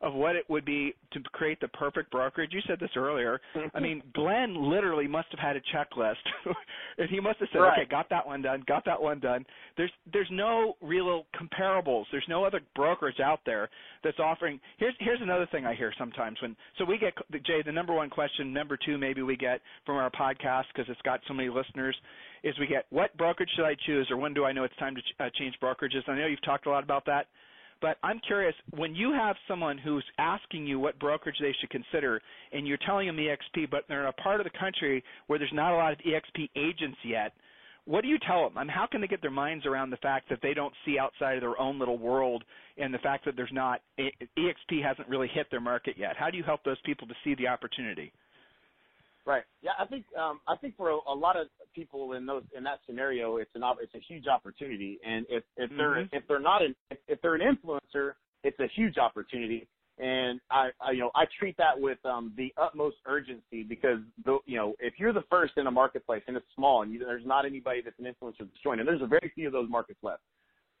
S2: of what it would be to create the perfect brokerage. You said this earlier. I mean, Glenn literally must have had a checklist, and he must have said,
S3: right.
S2: "Okay, got that one done, got that one done." There's there's no real comparables. There's no other brokerage out there that's offering. Here's here's another thing I hear sometimes when so we get Jay the number one question, number two maybe we get from our podcast because it's got so many listeners is we get what brokerage should I choose or when do I know it's time to ch- uh, change brokerages? I know you've talked a lot about that. But I'm curious, when you have someone who's asking you what brokerage they should consider, and you're telling them EXP, but they're in a part of the country where there's not a lot of EXP agents yet, what do you tell them? I mean, how can they get their minds around the fact that they don't see outside of their own little world and the fact that there's not EXP hasn't really hit their market yet? How do you help those people to see the opportunity?
S3: Right. Yeah, I think um, I think for a, a lot of people in those in that scenario, it's an it's a huge opportunity. And if if they're
S2: mm-hmm.
S3: if they're not an if, if they're an influencer, it's a huge opportunity. And I, I you know I treat that with um, the utmost urgency because the you know if you're the first in a marketplace and it's small and you, there's not anybody that's an influencer that's joining, and there's a very few of those markets left.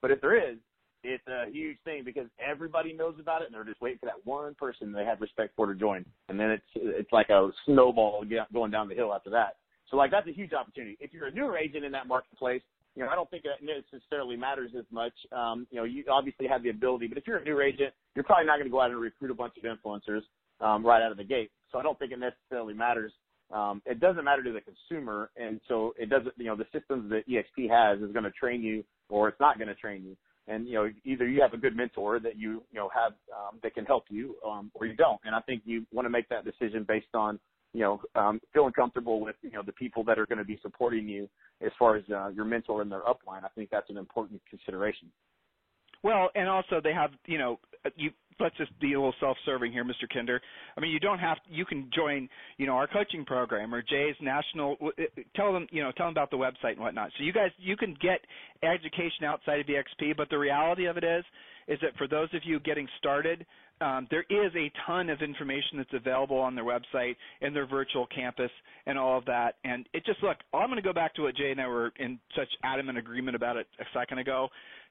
S3: But if there is, it's a huge thing because everybody knows about it and they're just waiting for that one person they have respect for to join. And then it's it's like a snowball going down the hill after that. So like that's a huge opportunity. If you're a newer agent in that marketplace, you know, I don't think that necessarily matters as much. Um, you know, you obviously have the ability, but if you're a new agent, you're probably not going to go out and recruit a bunch of influencers um, right out of the gate. So I don't think it necessarily matters. Um, it doesn't matter to the consumer, and so it doesn't. You know, the systems that EXP has is going to train you, or it's not going to train you and you know either you have a good mentor that you you know have um, that can help you um, or you don't. And i think you want to make that decision based on you know um, feeling comfortable with you know the people that are going to be supporting you as far as uh, your mentor and their upline. I think that's an important consideration.
S2: Well, and also they have, you know, you let's just be a little self-serving here, Mr. Kinder. I mean, you don't have you can join, you know, our coaching program or Jay's national. Tell them, you know, tell them about the website and whatnot. So you guys, you can get education outside of EXP, but the reality of it is, is that for those of you getting started, um, there is a ton of information that's available on their website and their virtual campus and all of that. And it just look, I'm going to go back to what Jay and I were in such adamant agreement about it a second ago.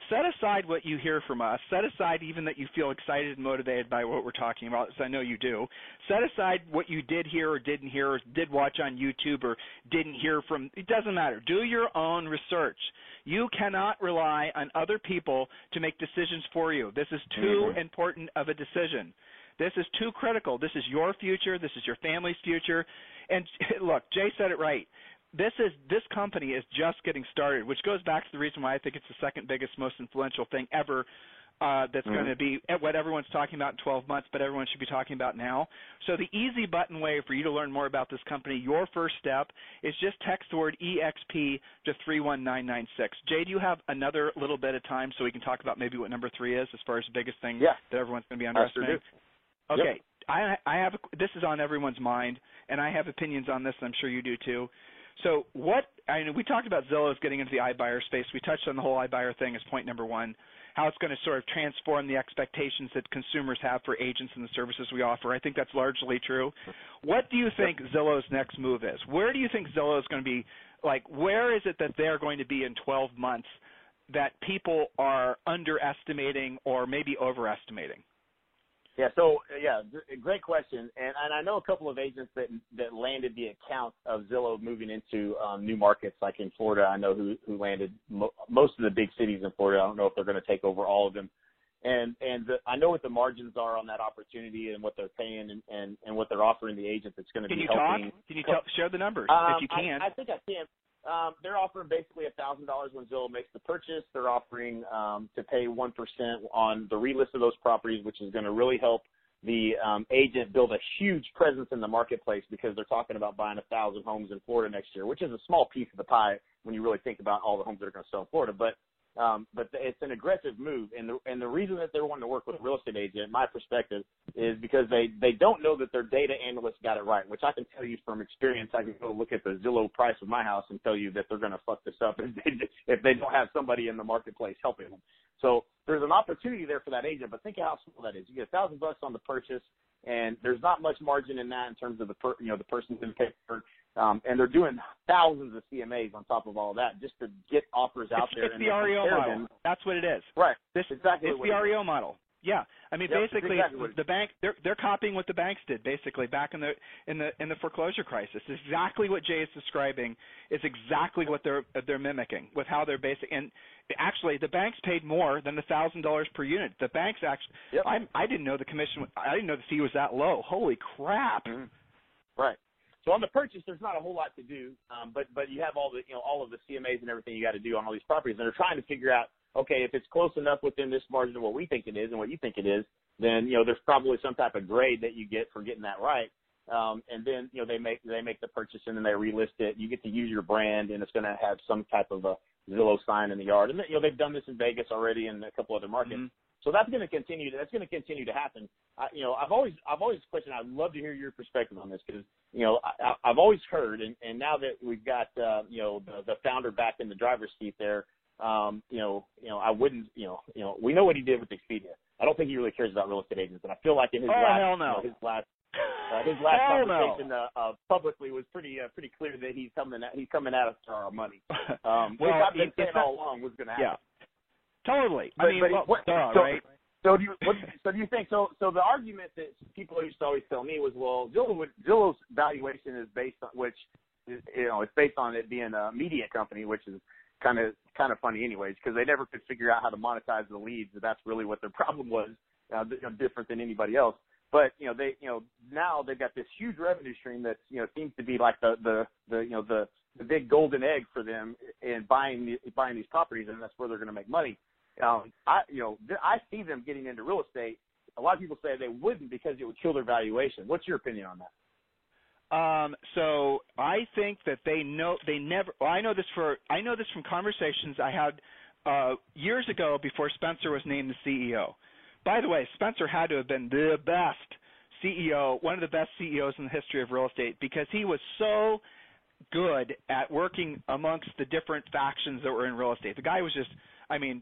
S2: Set aside what you hear from us. Set aside even that you feel excited and motivated by what we're talking about, as I know you do. Set aside what you did hear or didn't hear or did watch on YouTube or didn't hear from. It doesn't matter. Do your own research. You cannot rely on other people to make decisions for you. This is too mm-hmm. important of a decision. This is too critical. This is your future. This is your family's future. And look, Jay said it right. This is this company is just getting started, which goes back to the reason why I think it's the second biggest, most influential thing ever uh, that's mm-hmm. going to be what everyone's talking about in 12 months, but everyone should be talking about now. So the easy button way for you to learn more about this company, your first step is just text the word EXP to 31996. Jay, do you have another little bit of time so we can talk about maybe what number three is as far as the biggest thing
S3: yeah.
S2: that everyone's going to be underestimating? Okay. Yep. I, I have a, this is on everyone's mind, and I have opinions on this. I'm sure you do too. So what I mean, we talked about Zillow's getting into the iBuyer space. We touched on the whole iBuyer thing as point number one how it's going to sort of transform the expectations that consumers have for agents and the services we offer. I think that's largely true. What do you think Zillow's next move is? Where do you think Zillow is going to be? Like, where is it that they're going to be in 12 months that people are underestimating or maybe overestimating?
S3: Yeah. So yeah, great question. And and I know a couple of agents that that landed the account of Zillow moving into um, new markets, like in Florida. I know who who landed mo- most of the big cities in Florida. I don't know if they're going to take over all of them. And and the, I know what the margins are on that opportunity and what they're paying and and, and what they're offering the agents. It's going to
S2: can
S3: be
S2: you
S3: helping.
S2: Talk? Can you tell, share the numbers
S3: um,
S2: if you can?
S3: I, I think I can. Um, they're offering basically a thousand dollars when Zillow makes the purchase. They're offering um, to pay one percent on the relist of those properties, which is going to really help the um, agent build a huge presence in the marketplace because they're talking about buying a thousand homes in Florida next year, which is a small piece of the pie when you really think about all the homes that are going to sell in Florida. But um, but it's an aggressive move, and the and the reason that they're wanting to work with a real estate agent, my perspective, is because they they don't know that their data analyst got it right. Which I can tell you from experience, I can go look at the Zillow price of my house and tell you that they're going to fuck this up if they, if they don't have somebody in the marketplace helping them. So there's an opportunity there for that agent, but think of how small that is. You get a thousand bucks on the purchase, and there's not much margin in that in terms of the per, you know the person's in paper. Um, and they're doing thousands of CMAs on top of all that just to get offers out
S2: it's,
S3: there.
S2: It's the REO model.
S3: Them.
S2: That's what it is.
S3: Right.
S2: This
S3: exactly.
S2: It's the REO model. Yeah, I mean,
S3: yep,
S2: basically,
S3: exactly
S2: the bank they're they're copying what the banks did, basically back in the in the in the foreclosure crisis. Exactly what Jay is describing is exactly what they're they're mimicking with how they're basic. And actually, the banks paid more than the thousand dollars per unit. The banks actually,
S3: yep.
S2: I I didn't know the commission, I didn't know the fee was that low. Holy crap!
S3: Mm-hmm. Right. So on the purchase, there's not a whole lot to do, um, but but you have all the you know all of the CMAs and everything you got to do on all these properties, and they're trying to figure out okay if it's close enough within this margin of what we think it is and what you think it is, then you know there's probably some type of grade that you get for getting that right. Um, and then you know they make they make the purchase and then they relist it. You get to use your brand, and it's going to have some type of a Zillow sign in the yard. And you know they've done this in Vegas already and a couple other markets. Mm-hmm. So that's going to continue. That's going to continue to happen. I, you know, I've always, I've always questioned. I'd love to hear your perspective on this because, you know, I, I've always heard, and, and now that we've got, uh, you know, the, the founder back in the driver's seat there, um, you know, you know, I wouldn't, you know, you know, we know what he did with Expedia. I don't think he really cares about real estate agents, and I feel like in his
S2: oh,
S3: last,
S2: hell no.
S3: you know, his last, uh, his last
S2: hell
S3: conversation
S2: no.
S3: uh, uh, publicly was pretty, uh, pretty clear that he's coming, at, he's coming at us for our money. Um,
S2: well,
S3: which I've been saying all along was going to happen.
S2: Yeah. Totally.
S3: But,
S2: I mean,
S3: but
S2: well,
S3: what,
S2: duh,
S3: so,
S2: right?
S3: So do you what, so do you think so so the argument that people used to always tell me was well Zillow would, Zillow's valuation is based on which you know it's based on it being a media company which is kind of kind of funny anyways because they never could figure out how to monetize the leads that's really what their problem was uh, you know, different than anybody else but you know they you know now they've got this huge revenue stream that you know seems to be like the the the you know the the big golden egg for them in buying the, buying these properties and that's where they're going to make money um, I, you know, th- I see them getting into real estate. A lot of people say they wouldn't because it would kill their valuation. What's your opinion on that?
S2: Um, so I think that they know they never. Well, I know this for I know this from conversations I had uh, years ago before Spencer was named the CEO. by the way, Spencer had to have been the best CEO, one of the best CEOs in the history of real estate because he was so good at working amongst the different factions that were in real estate. The guy was just, I mean,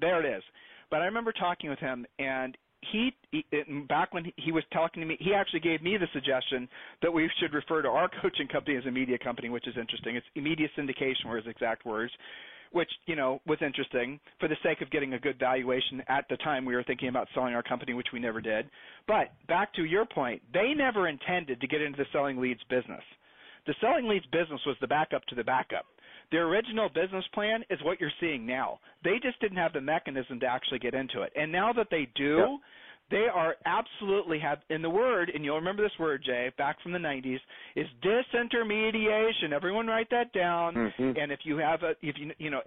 S2: there it is. But I remember talking with him, and he, he back when he was talking to me, he actually gave me the suggestion that we should refer to our coaching company as a media company, which is interesting. It's media syndication were his exact words which you know was interesting for the sake of getting a good valuation at the time we were thinking about selling our company which we never did but back to your point they never intended to get into the selling leads business the selling leads business was the backup to the backup their original business plan is what you're seeing now. They just didn't have the mechanism to actually get into it. And now that they do yep they are absolutely have in the word, and you'll remember this word, Jay, back from the 90s, is disintermediation. Everyone write that down.
S3: Mm-hmm.
S2: And if you have a, if you you know,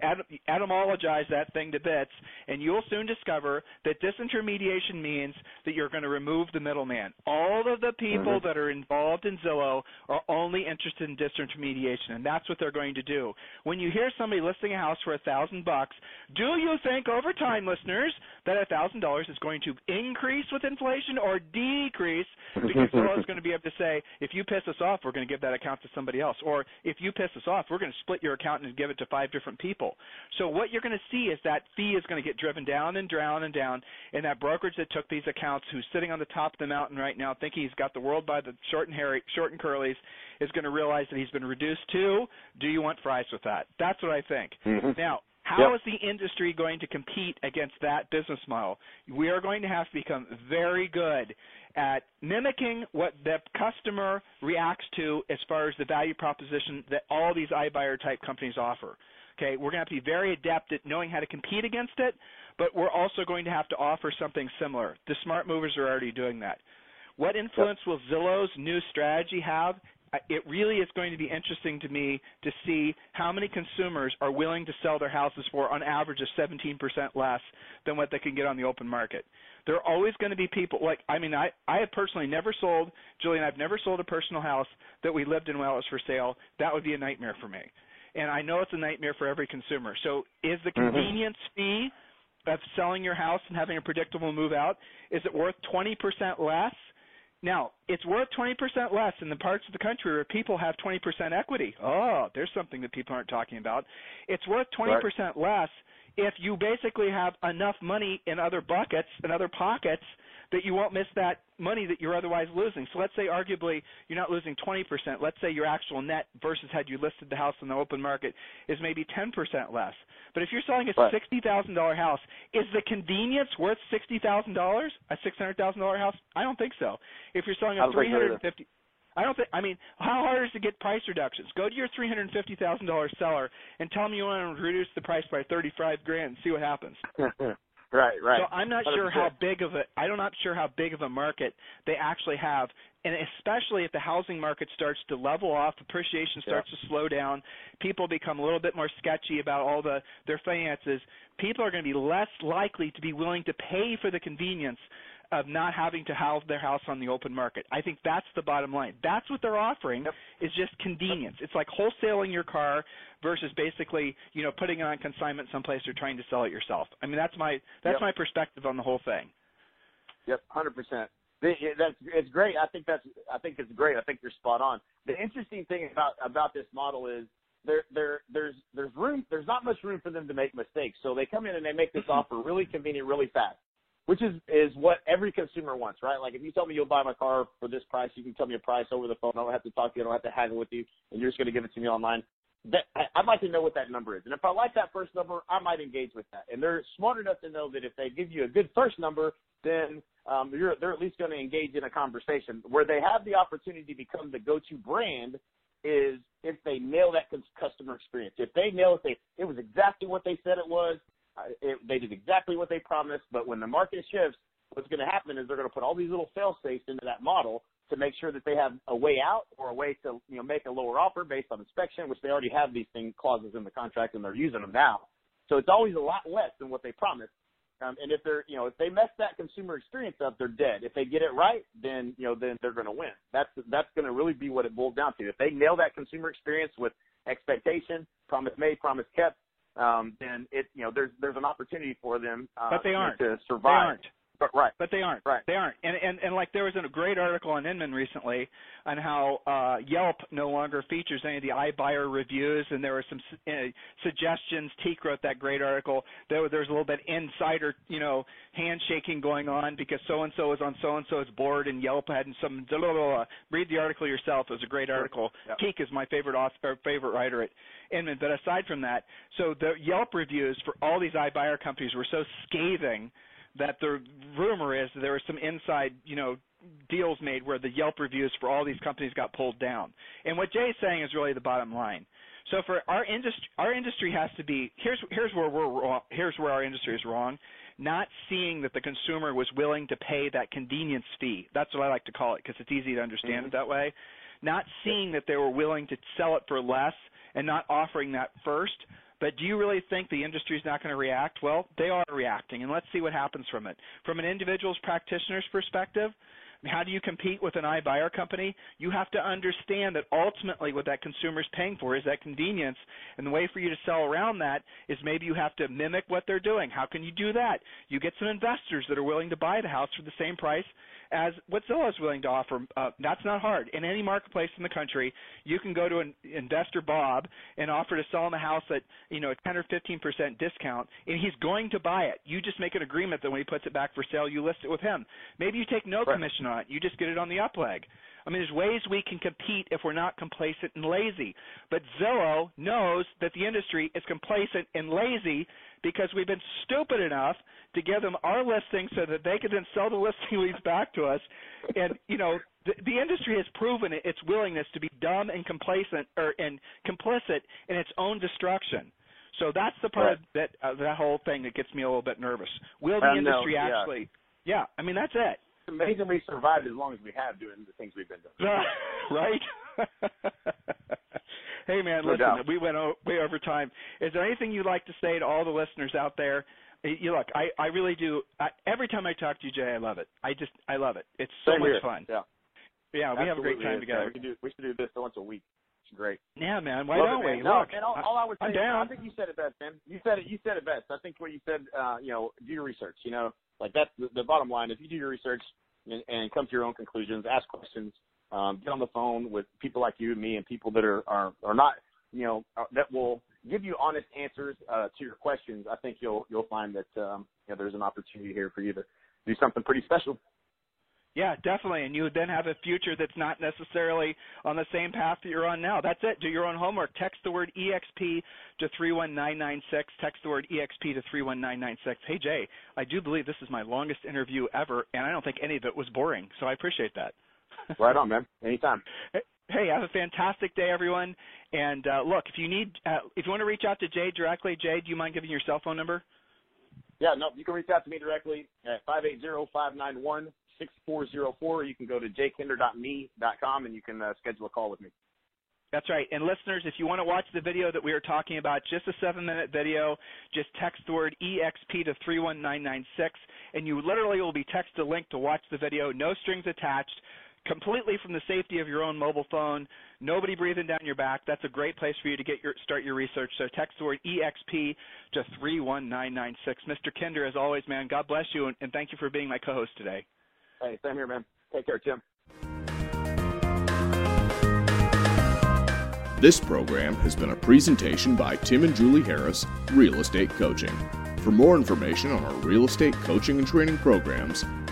S2: etymologize that thing to bits, and you'll soon discover that disintermediation means that you're going to remove the middleman. All of the people
S3: mm-hmm.
S2: that are involved in Zillow are only interested in disintermediation, and that's what they're going to do. When you hear somebody listing a house for a thousand bucks, do you think over time, listeners, that a thousand dollars is going to increase? Increase with inflation or decrease because Zillow is going to be able to say, if you piss us off, we're going to give that account to somebody else. Or if you piss us off, we're going to split your account and give it to five different people. So what you're going to see is that fee is going to get driven down and down and down. And that brokerage that took these accounts, who's sitting on the top of the mountain right now thinking he's got the world by the short and hairy, short and curlies, is going to realize that he's been reduced to, do you want fries with that? That's what I think.
S3: Mm-hmm.
S2: Now, how
S3: yep.
S2: is the industry going to compete against that business model? We are going to have to become very good at mimicking what the customer reacts to as far as the value proposition that all these iBuyer type companies offer. Okay, we're going to have to be very adept at knowing how to compete against it, but we're also going to have to offer something similar. The smart movers are already doing that. What influence will Zillow's new strategy have? It really is going to be interesting to me to see how many consumers are willing to sell their houses for on average of 17% less than what they can get on the open market. There are always going to be people like I mean I I have personally never sold Julie and I've never sold a personal house that we lived in while it was for sale. That would be a nightmare for me. And I know it's a nightmare for every consumer. So is the
S3: mm-hmm.
S2: convenience fee of selling your house and having a predictable move out is it worth 20% less? Now, it's worth 20% less in the parts of the country where people have 20% equity. Oh, there's something that people aren't talking about. It's worth 20% right. less if you basically have enough money in other buckets and other pockets that you won't miss that money that you're otherwise losing. So let's say arguably you're not losing 20%. Let's say your actual net versus had you listed the house in the open market is maybe 10% less. But if you're selling a
S3: right.
S2: $60,000 house, is the convenience worth $60,000? A $600,000 house? I don't think so. If you're selling a 350 I don't think. I mean, how hard is it to get price reductions? Go to your three hundred and fifty thousand dollars seller and tell them you want to reduce the price by thirty five grand and see what happens.
S3: right, right.
S2: So I'm not 100%. sure how big of a. I'm not sure how big of a market they actually have, and especially if the housing market starts to level off, appreciation starts
S3: yeah.
S2: to slow down, people become a little bit more sketchy about all the their finances. People are going to be less likely to be willing to pay for the convenience of not having to house their house on the open market. I think that's the bottom line. That's what they're offering
S3: yep.
S2: is just convenience. It's like wholesaling your car versus basically, you know, putting it on consignment someplace or trying to sell it yourself. I mean, that's my that's
S3: yep.
S2: my perspective on the whole thing.
S3: Yep, hundred percent. That's it's great. I think that's I think it's great. I think you're spot on. The interesting thing about about this model is there there there's there's room there's not much room for them to make mistakes. So they come in and they make this mm-hmm. offer really convenient, really fast which is is what every consumer wants, right? Like if you tell me you'll buy my car for this price, you can tell me a price over the phone. I don't have to talk to you. I don't have to haggle with you, and you're just going to give it to me online. That I'd like to know what that number is, and if I like that first number, I might engage with that. And they're smart enough to know that if they give you a good first number, then um, you're they're at least going to engage in a conversation where they have the opportunity to become the go-to brand. Is if they nail that customer experience. If they nail it, they, it was exactly what they said it was it, they did exactly what they promised, but when the market shifts, what's going to happen is they're going to put all these little fail safes into that model to make sure that they have a way out or a way to you know make a lower offer based on inspection, which they already have these thing clauses in the contract and they're using them now. So it's always a lot less than what they promised. Um, and if they're you know if they mess that consumer experience up, they're dead. If they get it right, then you know then they're going to win. That's that's going to really be what it boils down to. If they nail that consumer experience with expectation, promise made, promise kept, um, then it you know there's there's an opportunity for them uh,
S2: but they aren't.
S3: to survive.
S2: They aren't.
S3: But, right.
S2: But they aren't.
S3: Right.
S2: They aren't. And and and like there was a great article on Inman recently on how uh, Yelp no longer features any of the iBuyer reviews, and there were some uh, suggestions. Teke wrote that great article. There, there was a little bit insider, you know, handshaking going on because so and so was on so and so's board, and Yelp had some. Blah, blah, blah. Read the article yourself. It was a great article.
S3: Yep.
S2: Teke is my favorite author, favorite writer at Inman. But aside from that, so the Yelp reviews for all these iBuyer companies were so scathing that the rumor is that there was some inside, you know, deals made where the Yelp reviews for all these companies got pulled down. And what Jay is saying is really the bottom line. So for our industry, our industry has to be here's here's where we're wrong, here's where our industry is wrong. Not seeing that the consumer was willing to pay that convenience fee. That's what I like to call it because it's easy to understand
S3: mm-hmm.
S2: it that way. Not seeing that they were willing to sell it for less and not offering that first. But do you really think the industry is not going to react? Well, they are reacting, and let's see what happens from it. From an individual's practitioner's perspective, how do you compete with an iBuyer company? You have to understand that ultimately what that consumer is paying for is that convenience. And the way for you to sell around that is maybe you have to mimic what they're doing. How can you do that? You get some investors that are willing to buy the house for the same price as what Zillow is willing to offer. Uh, that's not hard. In any marketplace in the country, you can go to an investor Bob and offer to sell him a house at you know a 10 or 15 percent discount, and he's going to buy it. You just make an agreement that when he puts it back for sale, you list it with him. Maybe you take no
S3: right.
S2: commission on it. You just get it on the up leg. I mean, there's ways we can compete if we're not complacent and lazy. But Zillow knows that the industry is complacent and lazy because we've been stupid enough to give them our listing so that they can then sell the listing leads back to us. And you know, the, the industry has proven its willingness to be dumb and complacent or and complicit in its own destruction. So that's the part
S3: right.
S2: of that uh, that whole thing that gets me a little bit nervous. Will the industry
S3: no, yeah.
S2: actually? Yeah, I mean that's it.
S3: It's amazing we survived as long as we have doing the things we've been doing.
S2: right? hey man,
S3: No
S2: listen,
S3: doubt.
S2: we went o- way over time. Is there anything you'd like to say to all the listeners out there? You look, I I really do. I, every time I talk to you, Jay, I love it. I just I love it. It's so
S3: Same
S2: much
S3: here.
S2: fun.
S3: Yeah.
S2: Yeah, we have a great time
S3: is,
S2: together.
S3: We should do we should do this once a week. It's great.
S2: Yeah, man. Why
S3: Love
S2: don't
S3: it,
S2: we?
S3: man. No,
S2: Look,
S3: and all, all I would say,
S2: I'm down.
S3: I think you said it best, man. You said it. You said it best. I think what you said, uh, you know, do your research. You know, like that's the, the bottom line. If you do your research and, and come to your own conclusions, ask questions, um, get on the phone with people like you and me, and people that are are, are not, you know, that will give you honest answers uh, to your questions. I think you'll you'll find that um, you know, there's an opportunity here for you to do something pretty special.
S2: Yeah, definitely. And you would then have a future that's not necessarily on the same path that you're on now. That's it. Do your own homework. Text the word EXP to 31996. Text the word EXP to 31996. Hey, Jay, I do believe this is my longest interview ever, and I don't think any of it was boring. So I appreciate that.
S3: Right on, man. Anytime.
S2: Hey, have a fantastic day, everyone. And uh, look, if you need, uh, if you want to reach out to Jay directly, Jay, do you mind giving your cell phone number?
S3: Yeah, no, you can reach out to me directly at 580-591 6404. You can go to jkinder.me.com and you can uh, schedule a call with me.
S2: That's right. And listeners, if you want to watch the video that we are talking about, just a seven minute video, just text the word EXP to 31996, and you literally will be texted a link to watch the video, no strings attached, completely from the safety of your own mobile phone, nobody breathing down your back. That's a great place for you to get your start your research. So text the word EXP to 31996. Mr. Kinder, as always, man, God bless you, and, and thank you for being my co host today.
S3: Hey, same here, man. Take care, Tim.
S1: This program has been a presentation by Tim and Julie Harris, Real Estate Coaching. For more information on our real estate coaching and training programs,